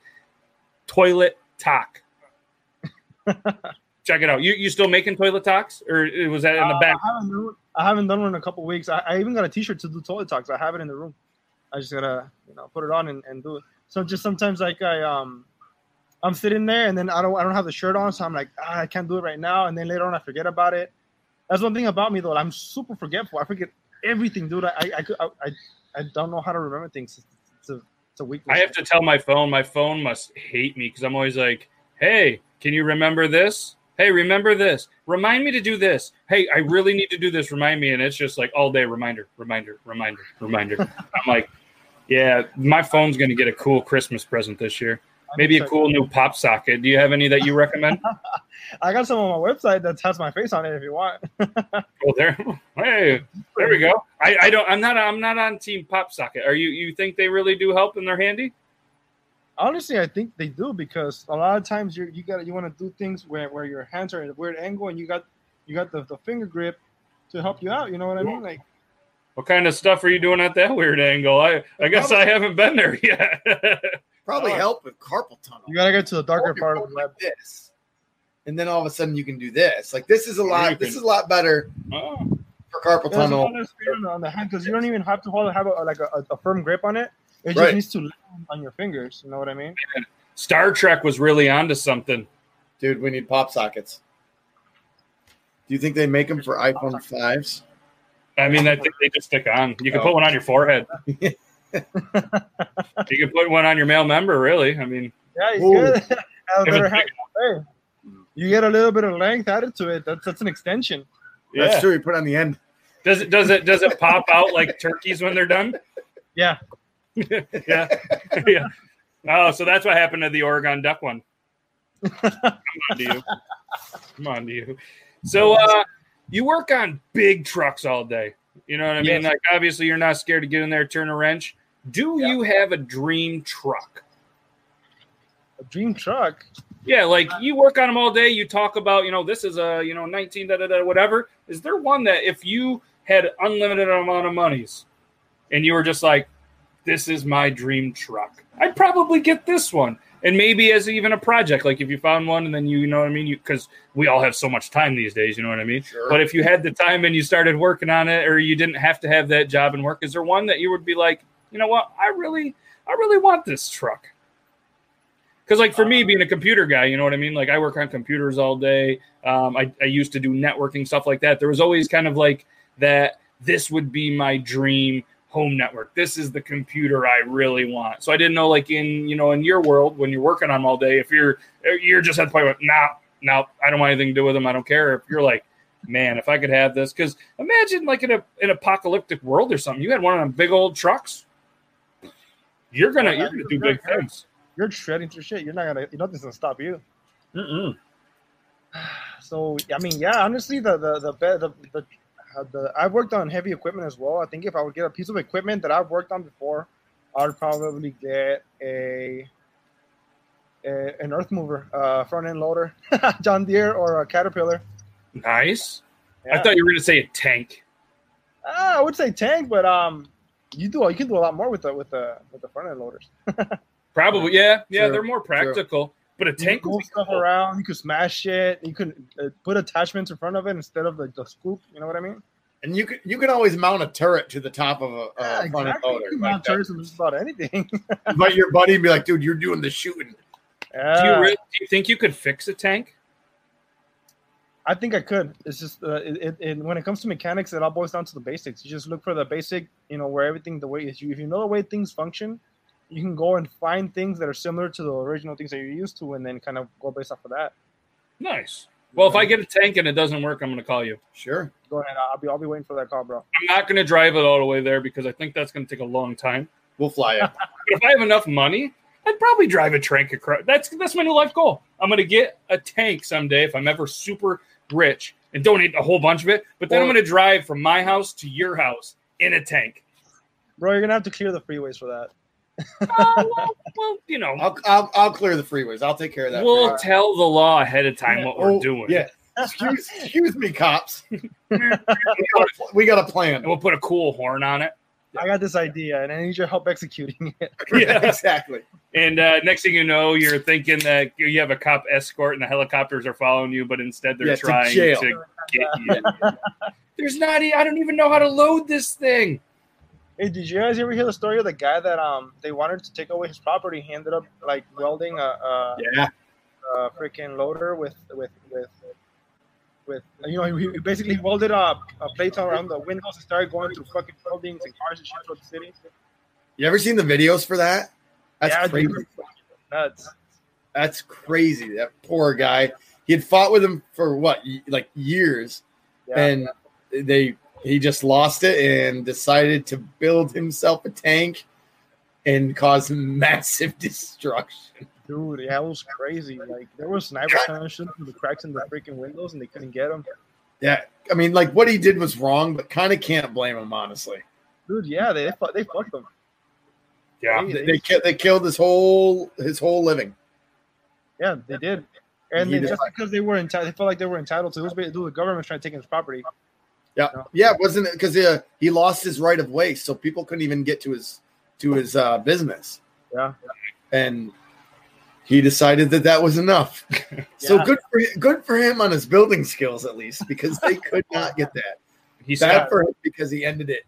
Toilet Talk. <laughs> Check it out. You you still making toilet talks, or was that in the Uh, back? I haven't done, I haven't done one in a couple weeks. I, I even got a T-shirt to do toilet talks. I have it in the room. I just gotta you know put it on and, and do it. So just sometimes like I um I'm sitting there and then I don't I don't have the shirt on, so I'm like ah, I can't do it right now, and then later on I forget about it. That's one thing about me though. I'm super forgetful. I forget everything, dude. I I I I, I don't know how to remember things. It's, it's a it's a weakness. I have to tell my phone. My phone must hate me because I'm always like, "Hey, can you remember this? Hey, remember this? Remind me to do this. Hey, I really need to do this. Remind me." And it's just like all day reminder, reminder, reminder, reminder. <laughs> I'm like, "Yeah, my phone's going to get a cool Christmas present this year. Maybe a cool new pop socket. Do you have any that you recommend?" <laughs> I got some on my website that has my face on it if you want. well, <laughs> oh, there. Hey, there we go. I, I don't. I'm not. I'm not on Team Pop Socket. Are you? You think they really do help and they're handy? Honestly, I think they do because a lot of times you you got you want to do things where, where your hands are at a weird angle and you got you got the, the finger grip to help you out. You know what I mean? Like What kind of stuff are you doing at that weird angle? I I guess I haven't been there <laughs> yet. Probably Oh. help with carpal tunnel. you gotta go to the darker Or part of the web. like this, and then all of a sudden you can do this. Like this is a you lot. This is a lot better oh, for carpal There's tunnel. lot of speed on the, hand because you don't even have to hold have a, like a, a firm grip on it. It just Right. needs to land on your fingers. You know what I mean? Star Trek was really onto something. Dude, we need pop sockets. Do you think they make them for iPhone fives? I mean, I think they just stick on. You can Oh. put one on your forehead. <laughs> you can put one on your male member, really. I mean, Yeah, you Ooh. good. <laughs> Have a If better it's hand. Hey, you get a little bit of length added to it. That's that's an extension. That's true. You put it on the end. Does it does it does it pop out like turkeys when they're done? Yeah. <laughs> yeah, <laughs> yeah. Oh, so that's what happened to the Oregon Duck one. Come on to you. Come on to you. So, uh, you work on big trucks all day. You know what I mean? Yes. Like, obviously, you're not scared to get in there, turn a wrench. Do you have a dream truck? A dream truck. Yeah, like you work on them all day. You talk about, you know, this is a, you know, 19, da, da, da, whatever. Is there one that if you had unlimited amount of monies and you were just like, this is my dream truck, I'd probably get this one. And maybe as even a project, like if you found one and then you, you know what I mean? You, cause we all have so much time these days, you know what I mean? Sure. But if you had the time and you started working on it or you didn't have to have that job and work, is there one that you would be like, you know what? I really, I really want this truck. Because like for me, being a computer guy, you know what I mean. Like I work on computers all day. Um, I, I used to do networking stuff like that. There was always kind of like that. This would be my dream home network. This is the computer I really want. So I didn't know, like in you know, in your world when you're working on them all day, if you're you're just at the point where no, no, I don't want anything to do with them. I don't care. If you're like, man, if I could have this, because imagine like in a an apocalyptic world or something, you had one of them big old trucks. You're gonna you're gonna do big things. You're shredding through shit. You're not gonna. Nothing's gonna stop you. Mm-mm. <sighs> So I mean, yeah. Honestly, the the the the, the, the, uh, the I've worked on heavy equipment as well. I think if I would get a piece of equipment that I've worked on before, I'd probably get a, a an earth mover, uh, front end loader, <laughs> John Deere or a Caterpillar. Nice. I thought you were gonna say a tank. Ah, I would say tank, but um, you do you can do a lot more with the with the with the front end loaders. <laughs> Probably, yeah, yeah. True, They're more practical. But a You tank can move stuff cool. around. You could smash it. You can uh, put attachments in front of it instead of the, the scoop. You know what I mean? And you can you can always mount a turret to the top of a, a Yeah, front end exactly. loader. You can like mount that. turrets on just about anything. But <laughs> your buddy and be like, dude, you're doing the shooting. Do you, really, do you think you could fix a tank? I think I could. It's just uh, it, it, it, when it comes to mechanics, it all boils down to the basics. You just look for the basic, you know, where everything the way is. You if you know the way things function, you can go and find things that are similar to the original things that you're used to, and then kind of go based off of that. Nice. Well, if I get a tank and it doesn't work, I'm going to call you. Sure. Go ahead. I'll be I'll be waiting for that call, bro. I'm not going to drive it all the way there because I think that's going to take a long time. We'll fly it. <laughs> If I have enough money, I'd probably drive a tank across. That's that's my new life goal. I'm going to get a tank someday if I'm ever super rich and donate a whole bunch of it. But then I'm going to drive from my house to your house in a tank. Bro, you're gonna have to clear the freeways for that. Uh, well, well, you know, I'll, I'll I'll clear the freeways. I'll take care of that. we'll for tell the law ahead of time what we're Oh, doing. Yeah. excuse, excuse me, cops. <laughs> we, got a, we got a And plan. we'll put a cool horn on it. I got this idea, and I need your help executing it. <laughs> <laughs> Yeah, exactly. And uh, next thing you know, you're thinking that you have a cop escort and the helicopters are following you, but instead they're Yeah, trying jail. to get you. There's not. I don't even know how to load this thing. Hey, did you guys ever hear the story of the guy that um they wanted to take away his property? He ended up like welding a, a, Yeah. a freaking loader with with with with you know he, basically welded a, a plate around the windows and started going through fucking buildings and cars and shit throughout the city. You ever seen the videos for that? That's Yeah, crazy. dude. Nuts. That's crazy. That poor guy. He had fought with him for what, like years, Yeah. and they he just lost it and decided to build himself a tank and cause <laughs> massive destruction. Dude, yeah, it was crazy. Like there was snipers trying to shoot through the cracks in the freaking windows, and they couldn't get him. Yeah, I mean, like what he did was wrong, but kind of can't blame him honestly. Dude, yeah, they fu- they fucked him. Yeah. They- They they, ki- they killed his whole his whole living. Yeah, they did. And He then did. just because they were entitled, they felt like they were entitled to. It was basically the government's trying to take his property. Yeah, yeah, it wasn't it because uh, he lost his right of way, so people couldn't even get to his to his uh, business. Yeah. and he decided that that was enough. <laughs> so good for good for him on his building skills at least, because they could <laughs> not get that. He Bad stuck. for him because he ended it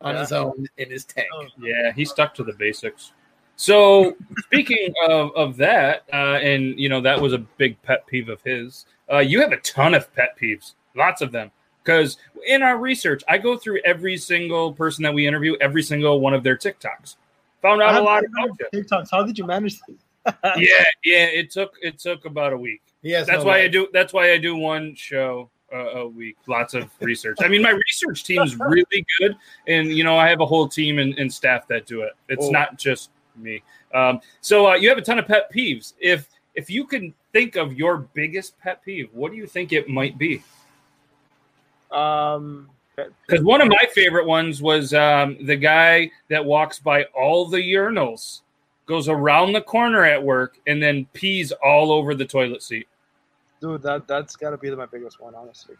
on Yeah. his own in his tank. Oh. Yeah, he stuck to the basics. So speaking <laughs> of of that, uh, and you know that was a big pet peeve of his. Uh, you have a ton of pet peeves, lots of them. Because in our research, I go through every single person that we interview, every single one of their TikToks. Found out a lot about you. TikToks. How did you manage? To- <laughs> Yeah, yeah. It took it took about a week. Yes, That's no why I do. That's why I do one show uh, a week. Lots of research. I mean, my research team is really good, and you know, I have a whole team and, and staff that do it. It's Oh. not just me. Um, so uh, you have a ton of pet peeves. If if you can think of your biggest pet peeve, what do you think it might be? um, Because one of my favorite ones was um, the guy that walks by all the urinals, goes around the corner at work, and then pees all over the toilet seat. dude, that that's got to be my biggest one, honestly.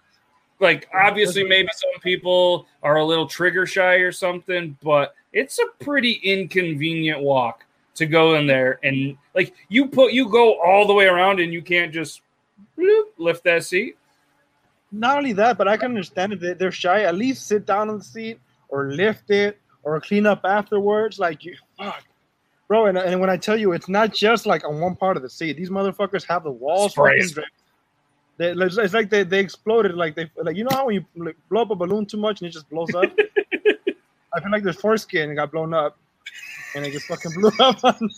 like obviously maybe some people are a little trigger shy or something but it's a pretty inconvenient walk to go in there and like you put you go all the way around and you can't just bloop, lift that seat Not only that, but I can understand if they- they're shy. At least sit down on the seat or lift it or clean up afterwards. Like you, fuck, bro. And, and when I tell you, it's not just like on one part of the seat. These motherfuckers have the walls. Spray fucking dra- They, it's it's like they, they exploded. Like they like you know how when you like, blow up a balloon too much and it just blows up. <laughs> I feel like there's foreskin got blown up, and it just fucking blew <laughs> up. On,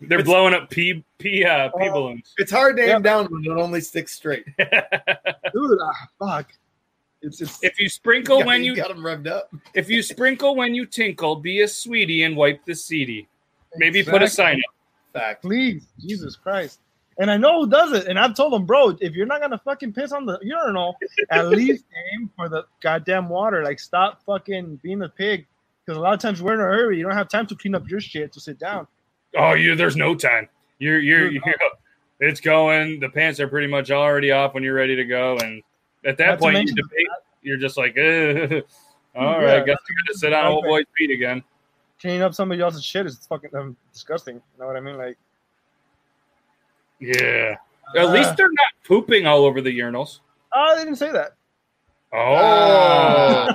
they're blowing up pee pee uh, pee Oh. balloons It's hard to aim Yeah. down when it only sticks straight. <laughs> dude, ah, fuck. It's it's if you sprinkle Yeah, when you you got them revved up. if you sprinkle when you tinkle be a sweetie and wipe the seedy maybe put a sign up Fact. please, Jesus Christ. And I know who does it. And I've told them, bro, if you're not gonna fucking piss on the urinal, at <laughs> least aim for the goddamn water. Like, stop fucking being a pig. Because a lot of times we're in a hurry. You don't have time to clean up your shit to sit down. Oh, you there's no time. You're you're, Dude, you're it's going. The pants are pretty much already off when you're ready to go, and at that Not point, you debate, you're just like, eh, <laughs> all Yeah. right, I guess I got to sit on old boy's feet again. Cleaning up somebody else's shit is fucking um, disgusting. You know what I mean? Like, Yeah. At uh, least they're not pooping all over the urinals. oh, they didn't say that. Oh.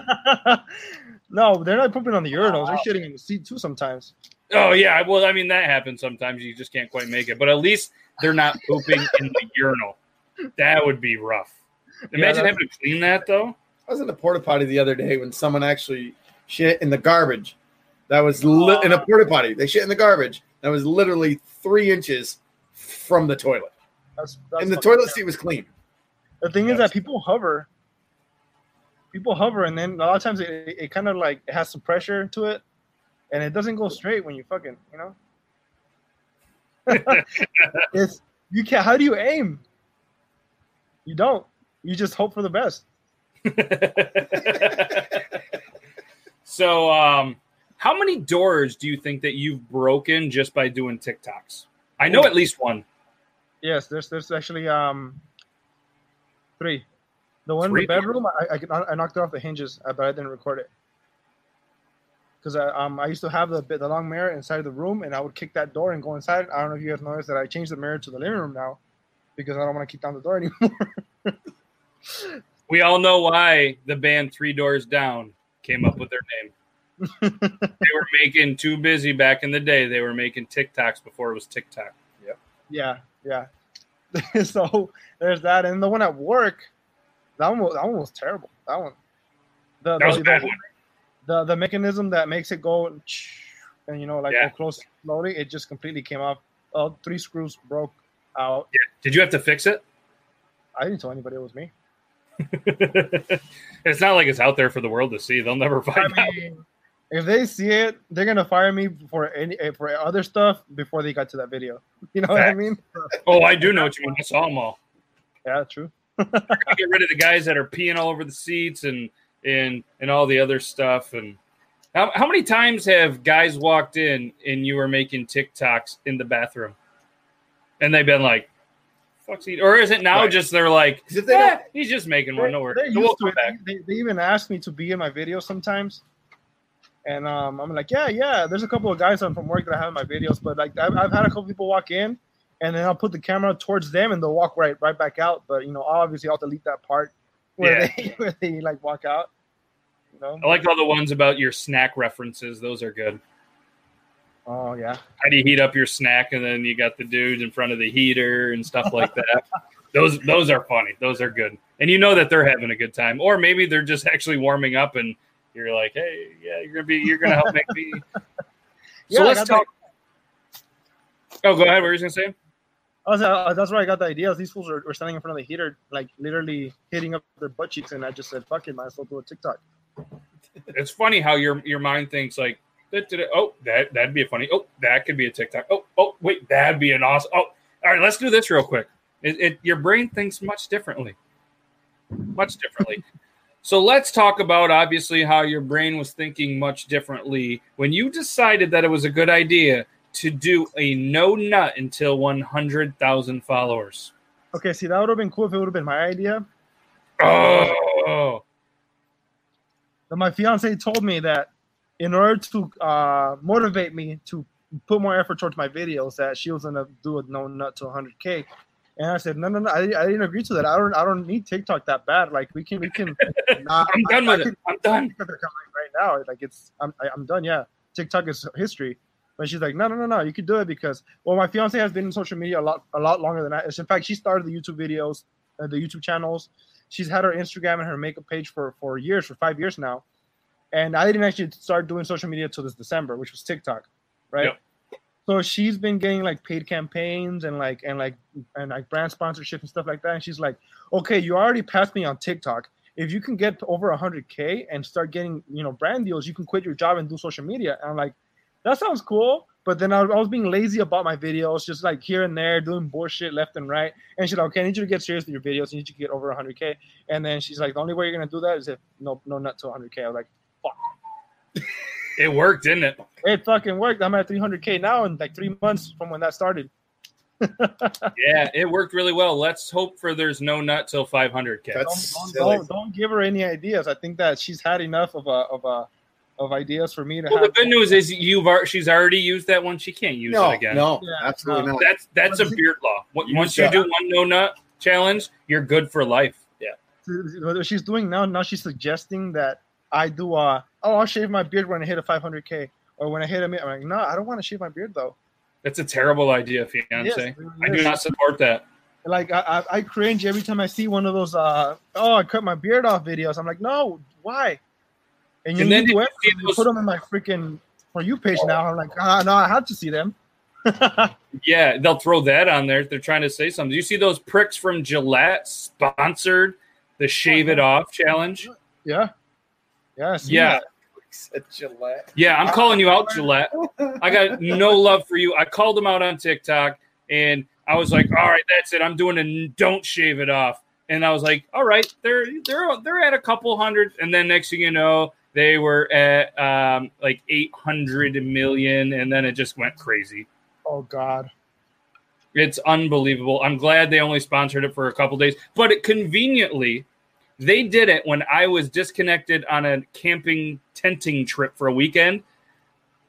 <laughs> no, they're not pooping on the urinals. They're shitting in the seat too sometimes. oh yeah. Well, I mean that happens sometimes. You just can't quite make it, but at least they're not pooping in the <laughs> urinal. That would be rough. Imagine that's- having to clean that though. I was in the porta potty the other day when someone actually shit in the garbage. That was li- in a porta potty. They shit in the garbage. That was literally three inches from the toilet, That's, that's and the toilet seat was clean. The thing is that people hover. People hover, and then a lot of times it, it kind of like it has some pressure to it, and it doesn't go straight when you fucking, you know. <laughs> <laughs> it's you can't. How do you aim? You don't. You just hope for the best. <laughs> so, um, how many doors do you think that you've broken just by doing TikToks? I know at least one. Yes, there's there's actually um Three. The one Three in the bedroom, I, I, I knocked it off the hinges, uh, but I didn't record it. Because I, um, I used to have the the long mirror inside the room, and I would kick that door and go inside. I don't know if you guys noticed that I changed the mirror to the living room now, because I don't want to kick down the door <laughs> anymore. We all know why the band Three Doors Down came up with their name. They were making too busy back in the day. They were making TikToks before it was TikTok. Yep. Yeah, yeah. <laughs> so there's that, and the one at work, that one, was, that one was terrible. That one, the That was the, a bad the, one. the the mechanism that makes it go and you know like Yeah. close slowly, it just completely came off. All three screws broke out. Did you have to fix it? I didn't tell anybody it was me. <laughs> it's not like it's out there for the world to see. They'll never I find out. Mean, if they see it, they're gonna fire me for any eh, for other stuff before they got to that video. <laughs> You know what I mean? Oh, I do know what you mean. I saw them all. Yeah, true. <laughs> Get rid of the guys that are peeing all over the seats and and and all the other stuff. And how, how many times have guys walked in and you were making TikToks in the bathroom, and they've been like, "Fuck's he?" Or is it now Right. just they're like, they "Eh, he's just making one. No worries. They're We'll used to come it. back." They, they even ask me to be in my video sometimes, and um, I'm like, yeah, yeah. There's a couple of guys on from work that I have in my videos, but like I've, I've had a couple people walk in, and then I'll put the camera towards them, and they'll walk right right back out. But you know, obviously, I'll delete that part where Yeah. they <laughs> where they like walk out. You know? I like all the ones about your snack references. Those are good. Oh yeah. How do you heat up your snack, and then you got the dude in front of the heater and stuff like <laughs> that. those those are funny. Those are good, and you know that they're having a good time, or maybe they're just actually warming up, and you're like, hey, yeah, you're gonna be, you're gonna help make me. <laughs> Yeah, so I let's got talk. Oh, go ahead. What were you gonna say? I was, uh, that's where I got the idea. These fools were, were standing in front of the heater, like literally hitting up their butt cheeks, and I just said, "Fuck it, might as well do a TikTok." It's funny how your your mind thinks like, "That- that- oh, that that'd be a funny. Oh, that could be a TikTok. Oh, oh, wait, that'd be an awesome. Oh, all right, let's do this real quick. It, it your brain thinks much differently, much differently. So let's talk about obviously how your brain was thinking much differently when you decided that it was a good idea to do a no nut until one hundred thousand followers. Okay, see, that would have been cool if it would have been my idea. Oh, But my fiance told me that in order to uh, motivate me to put more effort towards my videos, that she was gonna do a no nut to 100k. And I said, no, no, no, I, I didn't agree to that. I don't, I don't need TikTok that bad. Like we can, we can. <laughs> Nah, I'm done I- I with it. could- I'm done. Right now. Like it's, I'm, I, I'm done. Yeah, TikTok is history. But she's like, no, no, no, no. You could do it because, well, my fiance has been in social media a lot, a lot longer than I. In fact, she started the YouTube videos, uh, the YouTube channels. She's had her Instagram and her makeup page for for years, for five years now. And I didn't actually start doing social media till this December, which was TikTok, right? Yep. So she's been getting like paid campaigns and like and like and like brand sponsorship and stuff like that. And she's like, okay, you already passed me on TikTok. If you can get over 100k and start getting you know brand deals, you can quit your job and do social media. And I'm like, that sounds cool. But then I, was being lazy about my videos, just like here and there, doing bullshit left and right. And she's like, okay, I need you to get serious with your videos. I need you to get over 100k. And then she's like, the only way you're gonna do that is if no no not to 100k. I was like, <laughs> it worked, didn't it? it fucking worked. I'm at 300k now in like three months from when that started. <laughs> Yeah, it worked really well. Let's hope for there's no nut till 500k. Don't, don't, don't, don't give her any ideas. I think that she's had enough of a of a of ideas for me to Well, the good news is you've ar- she's already used that one. She can't use No, it again. no, Yeah, absolutely no. not. That's that's a beard law. Once- You Once you shut do one no nut challenge, you're good for life. Yeah. what she's doing now. Now she's suggesting that I do. Uh, oh, I'll shave my beard when I hit a 500k, or when I hit a. mi- I'm like, no, I don't want to shave my beard though. That's a terrible idea, fiance. Yes, I do not support that. Like I, I, I cringe every time I see one of those. Uh, oh, I cut my beard off videos. I'm like, no, why? And you And then to you those- put them in my freaking for you page now. I'm like, ah, no, I have to see them. <laughs> Yeah, they'll throw that on there. if They're trying to say something. Do you see those pricks from Gillette sponsored the shave it off challenge? yeah, yeah, Yeah. that. Said Gillette. Yeah, I'm calling you out, Gillette. I got <laughs> no love for you. I called them out on TikTok and I was like, all right, that's it. I'm doing a don't shave it off. And I was like, all right, they're they're they're at a couple hundred. And then next thing you know, they were at um, like 800 million. And then it just went crazy. Oh God. It's unbelievable. I'm glad they only sponsored it for a couple days, but it conveniently they did it when I was disconnected on a camping tenting trip for a weekend.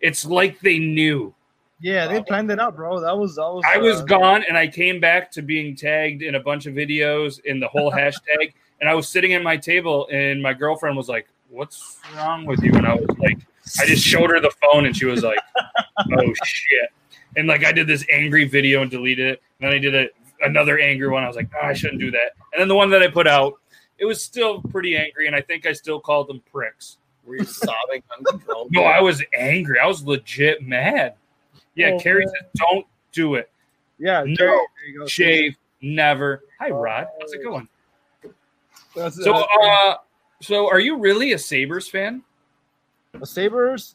It's like they knew. Yeah, they planned it out, bro. That was that was. I was uh, gone and I came back to being tagged in a bunch of videos in the whole <laughs> hashtag. And I was sitting at my table and my girlfriend was like, What's wrong with you? And I was like, I just showed her the phone and she was like, <laughs> Oh shit. And like I did this angry video and deleted it. And then I did a, another angry one. I was like, oh, I shouldn't do that. And then the one that I put out, it was still pretty angry. And I think I still called them pricks. Were you sobbing <laughs> uncontrollably? No, I was angry. I was legit mad. Yeah, Oh, Carrie man. said, Don't do it. Yeah, No. There you go. Shave, never. Hi, Rod. How's it going? That's, So, uh, uh, so are you really a Sabres fan? the Sabres.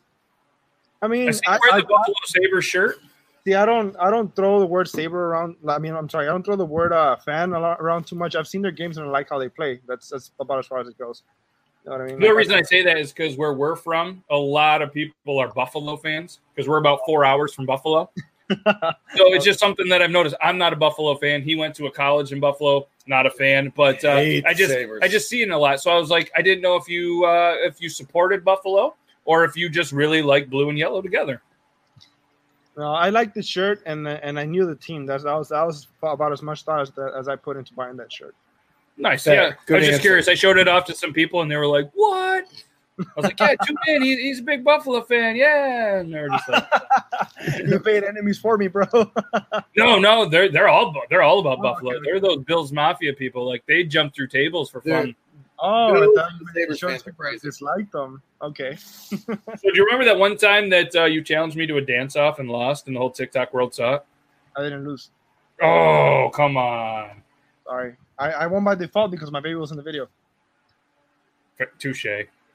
I mean, I see I, you wear I, the Buffalo Sabres shirt. See. I don't. I don't throw the word saber around. I mean, I'm sorry. I don't throw the word uh, fan a lot, around too much. I've seen their games and I like how they play. That's that's about as far as it goes. You know what I mean? The Like, reason I say that is because where we're from, a lot of people are Buffalo fans because we're about four hours from Buffalo. <laughs> so it's just something that I've noticed. I'm not a Buffalo fan. He went to a college in Buffalo, not a fan. But uh, Hate I just Sabres. I just see it a lot. So I was like, I didn't know if you uh, if you supported Buffalo or if you just really like blue and yellow together. No, I like the shirt and and I knew the team. That's that was that was about as much thought as, that, as I put into buying that shirt. Nice. Fair. Yeah. Good I was just curious. I showed it off to some people and they were like, "What?" I was like, "Yeah, tune in. He, he's a big Buffalo fan. Yeah." And they're just like, <laughs> you paid enemies for me, bro. <laughs> No, no, they're they're all they're all about Oh, Buffalo. They're those Bills Mafia people. Like they jump through tables for fun. Dude. Oh, Dude, I thought you Sabres showed fans are some crazy. disliked them. Okay. So do you remember that one time that uh, you challenged me to a dance off and lost, and the whole TikTok world saw it? I didn't lose. Oh, come on, Sorry. I, I won by default because my baby was in the video. touche.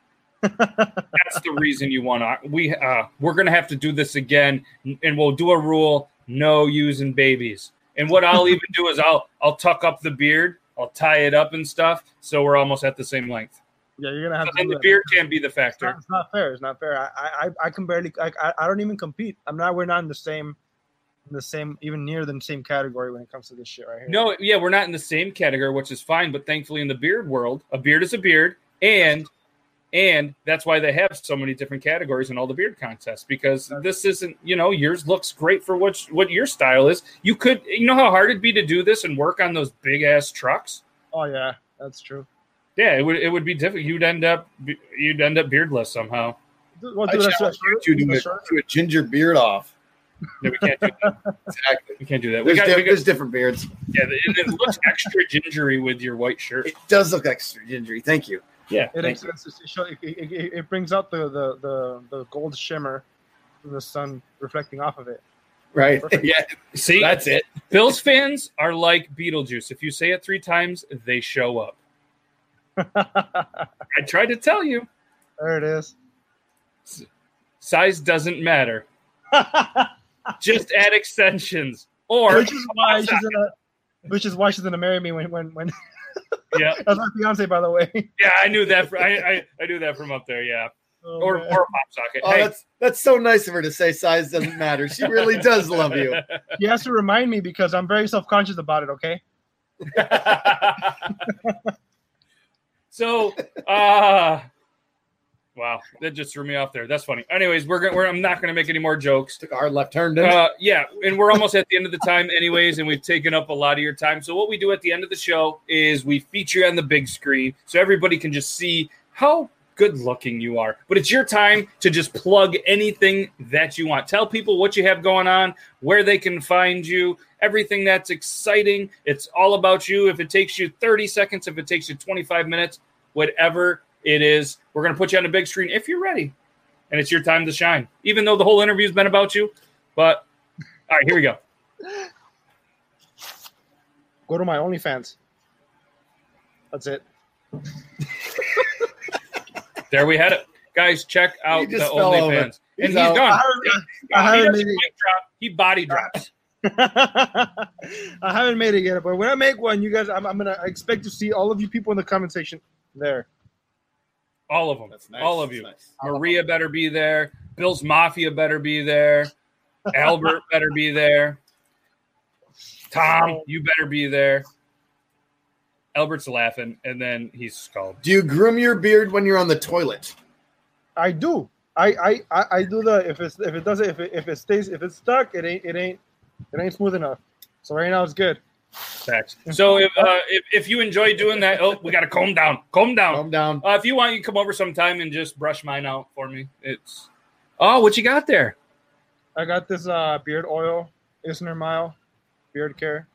<laughs> That's the reason you won. We uh, we're gonna have to do this again, and we'll do a rule: no using babies. And what I'll even do is I'll I'll tuck up the beard, I'll tie it up and stuff, so we're almost at the same length. Yeah, you're gonna have So to. the beard can't be the It's not, factor. it's not fair. It's not fair. I, I, I can barely. I, I, I don't even compete. I'm not. We're not in the same, in the same, even near the same category when it comes to this shit right here. No, yeah, we're not in the same category, which is fine. But thankfully, in the beard world, a beard is a beard, and and that's why they have so many different categories in all the beard contests because this isn't, you know, yours looks great for what what your style is. You could, you know, how hard it'd be to do this and work on those big ass trucks. Oh yeah, that's true. Yeah, it would it would be difficult. You'd end up you'd end up beardless somehow. Well, dude, that's, challenge you to do, a, to a ginger beard off. Yeah, we can't do that. <laughs> Exactly. We can't do that. We There's, got, di- we got there's different beards. yeah. It, it looks extra gingery with your white shirt. It does look extra gingery. Thank you. Yeah, It, makes sense. It, it, it, it brings out the, the, the, the gold shimmer from the sun reflecting off of it. Right. Perfect. <laughs> Yeah. see, That's it. Bills fans are like Beetlejuice. If you say it three times, they show up. <laughs> I tried to tell you, there it is. size doesn't matter. <laughs> Just add extensions. Or which is why she's gonna. Which is why she's gonna marry me when when when. <laughs> yeah, That's my fiance, by the way. yeah, I knew that. fr- I, I <laughs> I knew that from up there. Yeah, Oh, or man. or a pop socket. Oh, hey, that's that's so nice of her to say size doesn't matter. She really does love you. <laughs> He has to remind me because I'm very self conscious about it. Okay. so, uh wow, that just threw me off there. That's funny. Anyways, we're gonna. We're, I'm not gonna make any more jokes. Took hard left turn. Didn't Uh, yeah, and we're almost at the end of the time, anyways, and we've taken up a lot of your time. So what we do at the end of the show is we feature you on the big screen, so everybody can just see how good looking you are. But it's your time to just plug anything that you want. Tell people what you have going on, where they can find you, everything that's exciting. It's all about you. If it takes you 30 seconds, if it takes you 25 minutes, whatever it is, we're going to put you on the big screen if you're ready. And it's your time to shine, even though the whole interview's been about you. But all right, here we go. Go to my OnlyFans. That's it. <laughs> There we had it. Guys, check out the just fell. OnlyFans. And he's He's out. gone. I haven't, I he made it. drop. He body drops. <laughs> I haven't made it yet, but when I make one, you guys, I'm, I'm gonna I expect to see all of you people in the comment section there. All of them. That's nice. All of That's you. nice. Maria better be there. Bills Mafia better be there. Albert <laughs> better be there. Tom, you better be there. Albert's laughing, and then he's skulled. Do you groom your beard when you're on the toilet? I do. I, I, I, I do the if it's if it doesn't if it, if it stays if it's stuck it ain't it ain't it ain't smooth enough. So right now it's good. Facts. So if, uh, if if you enjoy doing that, oh, we got to calm down, calm down. Calm down. Uh, if you want, you can come over sometime and just brush mine out for me. It's oh, what you got there? I got this uh beard oil, Isner Mile, beard care.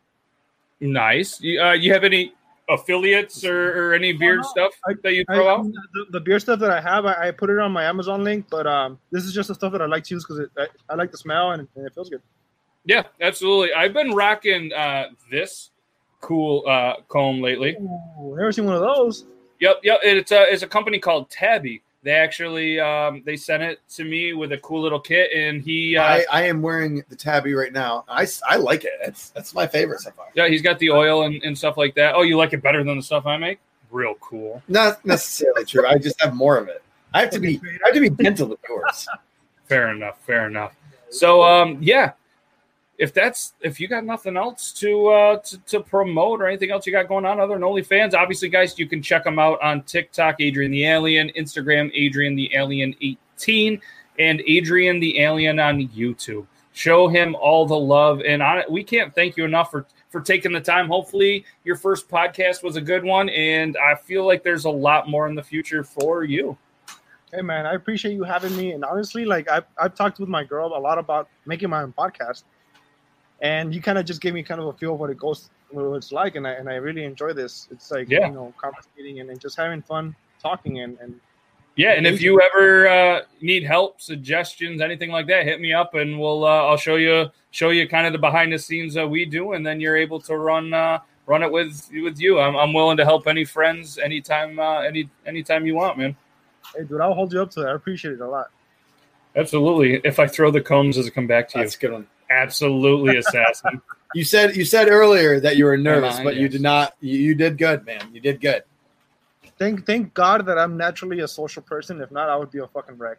Nice. You, uh, you have any affiliates or, or any beard stuff I- that you I, throw out? the, the beer stuff that I have, I, I put it on my Amazon link, but um, this is just the stuff that I like to use because I, I like the smell and, and it feels good. Yeah, absolutely. I've been rocking uh, this cool uh, comb lately. Ooh, never seen one of those. Yep, yep. It's a it's a company called Tabby. They actually um, they sent it to me with a cool little kit, and he uh, I, I am wearing the tabby right now. I, I like it. It's that's my favorite so far. yeah he's got the oil and, and stuff like that. Oh, you like it better than the stuff I make? Real cool. Not necessarily true. I just have more of it. I have to be I have to be gentle with yours. <laughs> Fair enough. Fair enough. So um, yeah, if that's if you got nothing else to uh to, to promote or anything else you got going on other than OnlyFans, obviously, guys, you can check them out on TikTok, Adrian the Alien, Instagram, Adrian the Alien 18, and Adrian the Alien on YouTube. Show him all the love, and on we can't thank you enough for for taking the time. Hopefully, your first podcast was a good one, and I feel like there's a lot more in the future for you. Hey man, I appreciate you having me. And honestly, like I've, I've talked with my girl a lot about making my own podcast, and you kind of just gave me kind of a feel of what it goes, what it's like, and I and I really enjoy this. It's like Yeah. you know, conversating and, and just having fun talking and and Yeah, and if you ever uh, need help, suggestions, anything like that, hit me up, and we'll uh, I'll show you show you kind of the behind the scenes that we do, and then you're able to run uh, run it with with you. I'm, I'm willing to help any friends anytime uh, any anytime you want, man. hey, dude, I'll hold you up to that. I appreciate it a lot. Absolutely. If I throw the combs, does it come back to you? That's a good one. Absolutely, <laughs> assassin. You said you said earlier that you were nervous, on, but you did not. You, you did good, man. You did good. Thank thank God that I'm naturally a social person. If not, I would be a fucking wreck.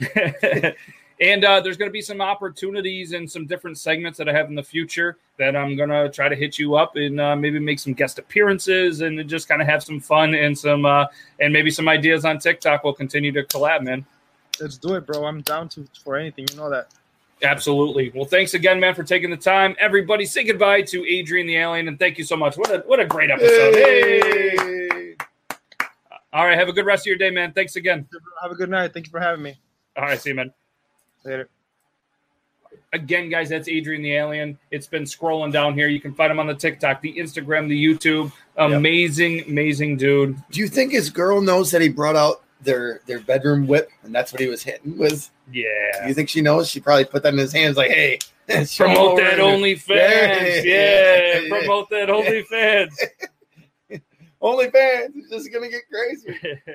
<laughs> and uh, there's going to be some opportunities and some different segments that I have in the future that I'm going to try to hit you up and uh, maybe make some guest appearances and just kind of have some fun and some uh, and maybe some ideas on TikTok. We'll continue to collab, man. Let's do it, bro. I'm down to for anything. You know that. Absolutely. Well, thanks again, man, for taking the time. Everybody, say goodbye to Adrian the Alien, and thank you so much. What a what a great episode! Hey! Hey. All right, have a good rest of your day, man. Thanks again. Have a good night. Thank you for having me. All right, see you, man. Later. Again, guys, that's Adrian the Alien. It's been scrolling down here. You can find him on the TikTok, the Instagram, the YouTube. Amazing, amazing dude. Do you think his girl knows that he brought out their their bedroom whip and that's what he was hitting with? Yeah. you think she knows? She probably put that in his hands, like, "Hey, <laughs> Promote that. OnlyFans. Yeah. Yeah. Promote that OnlyFans. <laughs> OnlyFans is just gonna get crazy. <laughs>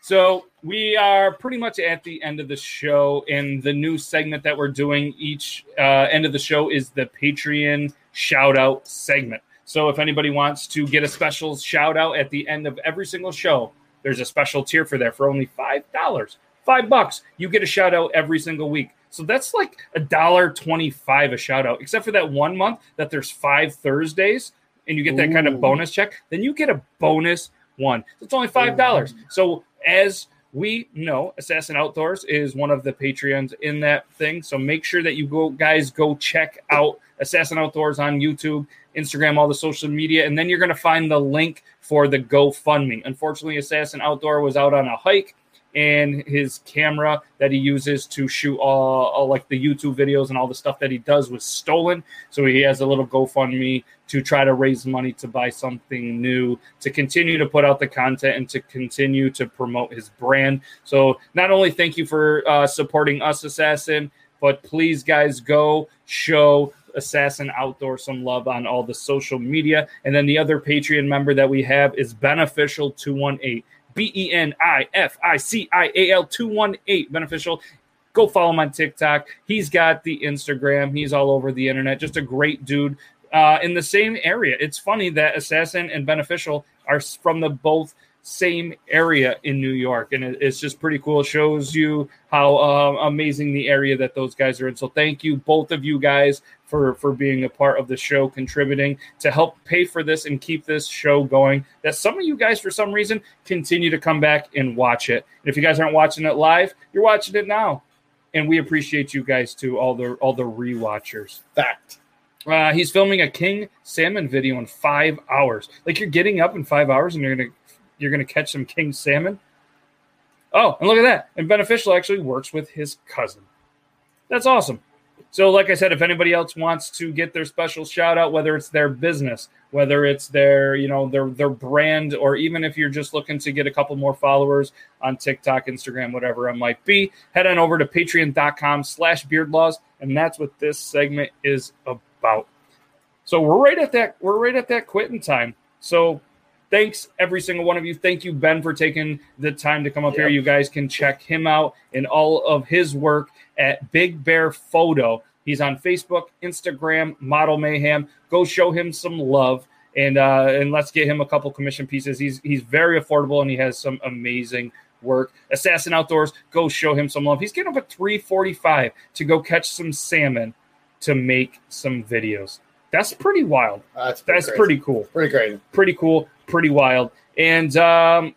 So we are pretty much at the end of the show, and the new segment that we're doing each uh, end of the show is the Patreon shout out segment. So if anybody wants to get a special shout out at the end of every single show, there's a special tier for that for only five dollars, five bucks. You get a shout out every single week. So that's like a dollar twenty-five a shout out, except for that one month that there's five Thursdays, and you get that kind of bonus check. Then you get a bonus one. It's only five dollars. So as we know, Assassin Outdoors is one of the Patreons in that thing. So make sure that you go, guys, go check out Assassin Outdoors on YouTube, Instagram, all the social media, and then you're going to find the link for the GoFundMe. Unfortunately, Assassin Outdoor was out on a hike. And his camera that he uses to shoot all, all like the YouTube videos and all the stuff that he does was stolen. So he has a little GoFundMe to try to raise money to buy something new, to continue to put out the content and to continue to promote his brand. So, not only thank you for uh, supporting us, Assassin, but please, guys, go show Assassin Outdoor some love on all the social media. And then the other Patreon member that we have is Benificial 218. B E N I F I C I A L 218. Benificial go follow him on TikTok. He's got the Instagram. He's all over the internet. Just a great dude uh, in the same area. It's funny that Assassin and Benificial are from the both same area in New York, and it, it's just pretty cool. It shows you how uh, amazing the area that those guys are in. So thank you, both of you guys, for for being a part of the show, contributing to help pay for this and keep this show going. That some of you guys, for some reason, continue to come back and watch it. And if you guys aren't watching it live, you're watching it now, and we appreciate you guys too, all the all the rewatchers. Fact. Uh, he's filming a king salmon video in five hours. Like you're getting up in five hours and you're gonna you're gonna catch some king salmon. Oh, and look at that! And Benificial actually works with his cousin. That's awesome. So, like I said, if anybody else wants to get their special shout out, whether it's their business, whether it's their, you know, their their brand, or even if you're just looking to get a couple more followers on TikTok, Instagram, whatever it might be, head on over to patreon.com slash beardlaws, and that's what this segment is about. So we're right at that, we're right at that quitting time. So thanks every single one of you. Thank you, Ben, for taking the time to come up here. You guys can check him out and all of his work at Big Bear Photo. He's on Facebook, Instagram, Model Mayhem. Go show him some love and uh, and let's get him a couple commission pieces. He's he's very affordable and he has some amazing work. Assassin Outdoors, go show him some love. He's getting up at 345 to go catch some salmon to make some videos. That's pretty wild. That's pretty That's crazy. pretty cool Pretty crazy. pretty cool, pretty wild. And um,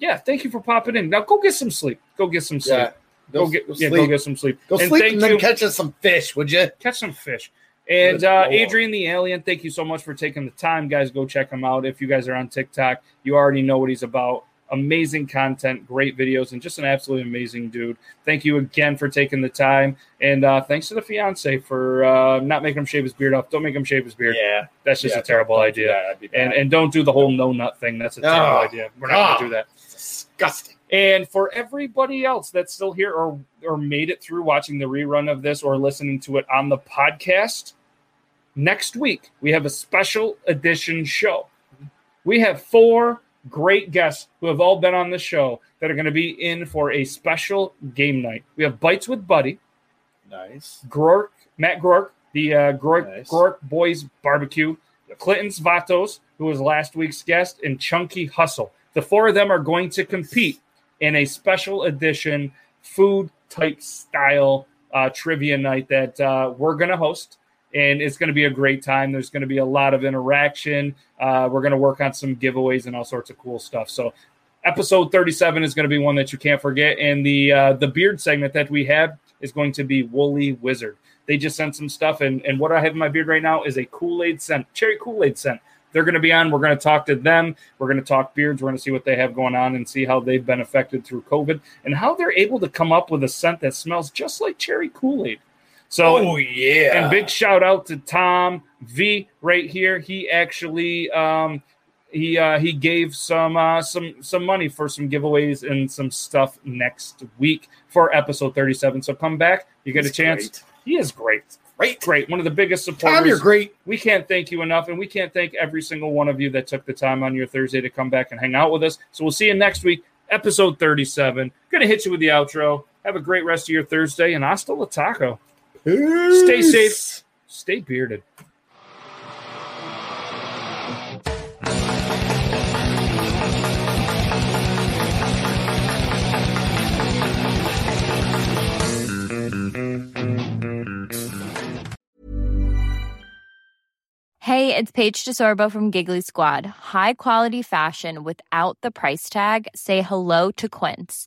yeah, thank you for popping in. Now go get some sleep. Go get some sleep. Yeah. Go, Go, get go yeah, go get some sleep. Go and sleep and then you. catch us some fish, would you? catch some fish. And uh. Adrian the Alien, thank you so much for taking the time, guys. Go check him out. If you guys are on TikTok, you already know what he's about. Amazing content, great videos, and just an absolutely amazing dude. Thank you again for taking the time, and uh, thanks to the fiance for uh, not making him shave his beard off. Don't make him shave his beard. Yeah. That's just Yeah, a terrible don't do idea. that. And and don't do the whole no nut thing. That's a terrible Oh, idea. We're not God. gonna do that. disgusting. And for everybody else that's still here or or made it through watching the rerun of this or listening to it on the podcast, next week we have a special edition show. We have four great guests who have all been on the show that are going to be in for a special game night. We have Bites with Buddy, Nice. Grork, Matt Grork, the uh, Grork, Nice. Grork Boys Barbecue, Clinton Svatos, who was last week's guest, and Chunky Hustle. The four of them are going to compete in a special edition food type style uh, trivia night that uh, we're going to host. And it's going to be a great time. There's going to be a lot of interaction. Uh, we're going to work on some giveaways and all sorts of cool stuff. So, episode 37 is going to be one that you can't forget. And the uh, the beard segment that we have is going to be Woolly Wizard. They just sent some stuff, and, and what I have in my beard right now is a Kool Aid scent, cherry Kool Aid scent. They're going to be on. We're going to talk to them. We're going to talk beards. We're going to see what they have going on and see how they've been affected through COVID and how they're able to come up with a scent that smells just like cherry Kool Aid. So, Oh yeah. and big shout out to Tom V right here. He actually um, he uh, he gave some uh, some some money for some giveaways and some stuff next week for episode 37. So come back. You get He's a chance. great. He is great. Great. Great. One of the biggest supporters. Tom, you're great. We can't thank you enough, and we can't thank every single one of you that took the time on your Thursday to come back and hang out with us. So we'll see you next week, episode 37. Gonna hit you with the outro. Have a great rest of your Thursday, and hasta la taco. Stay safe. Stay bearded. Hey, it's Paige DeSorbo from Giggly Squad. High quality fashion without the price tag. Say hello to Quince.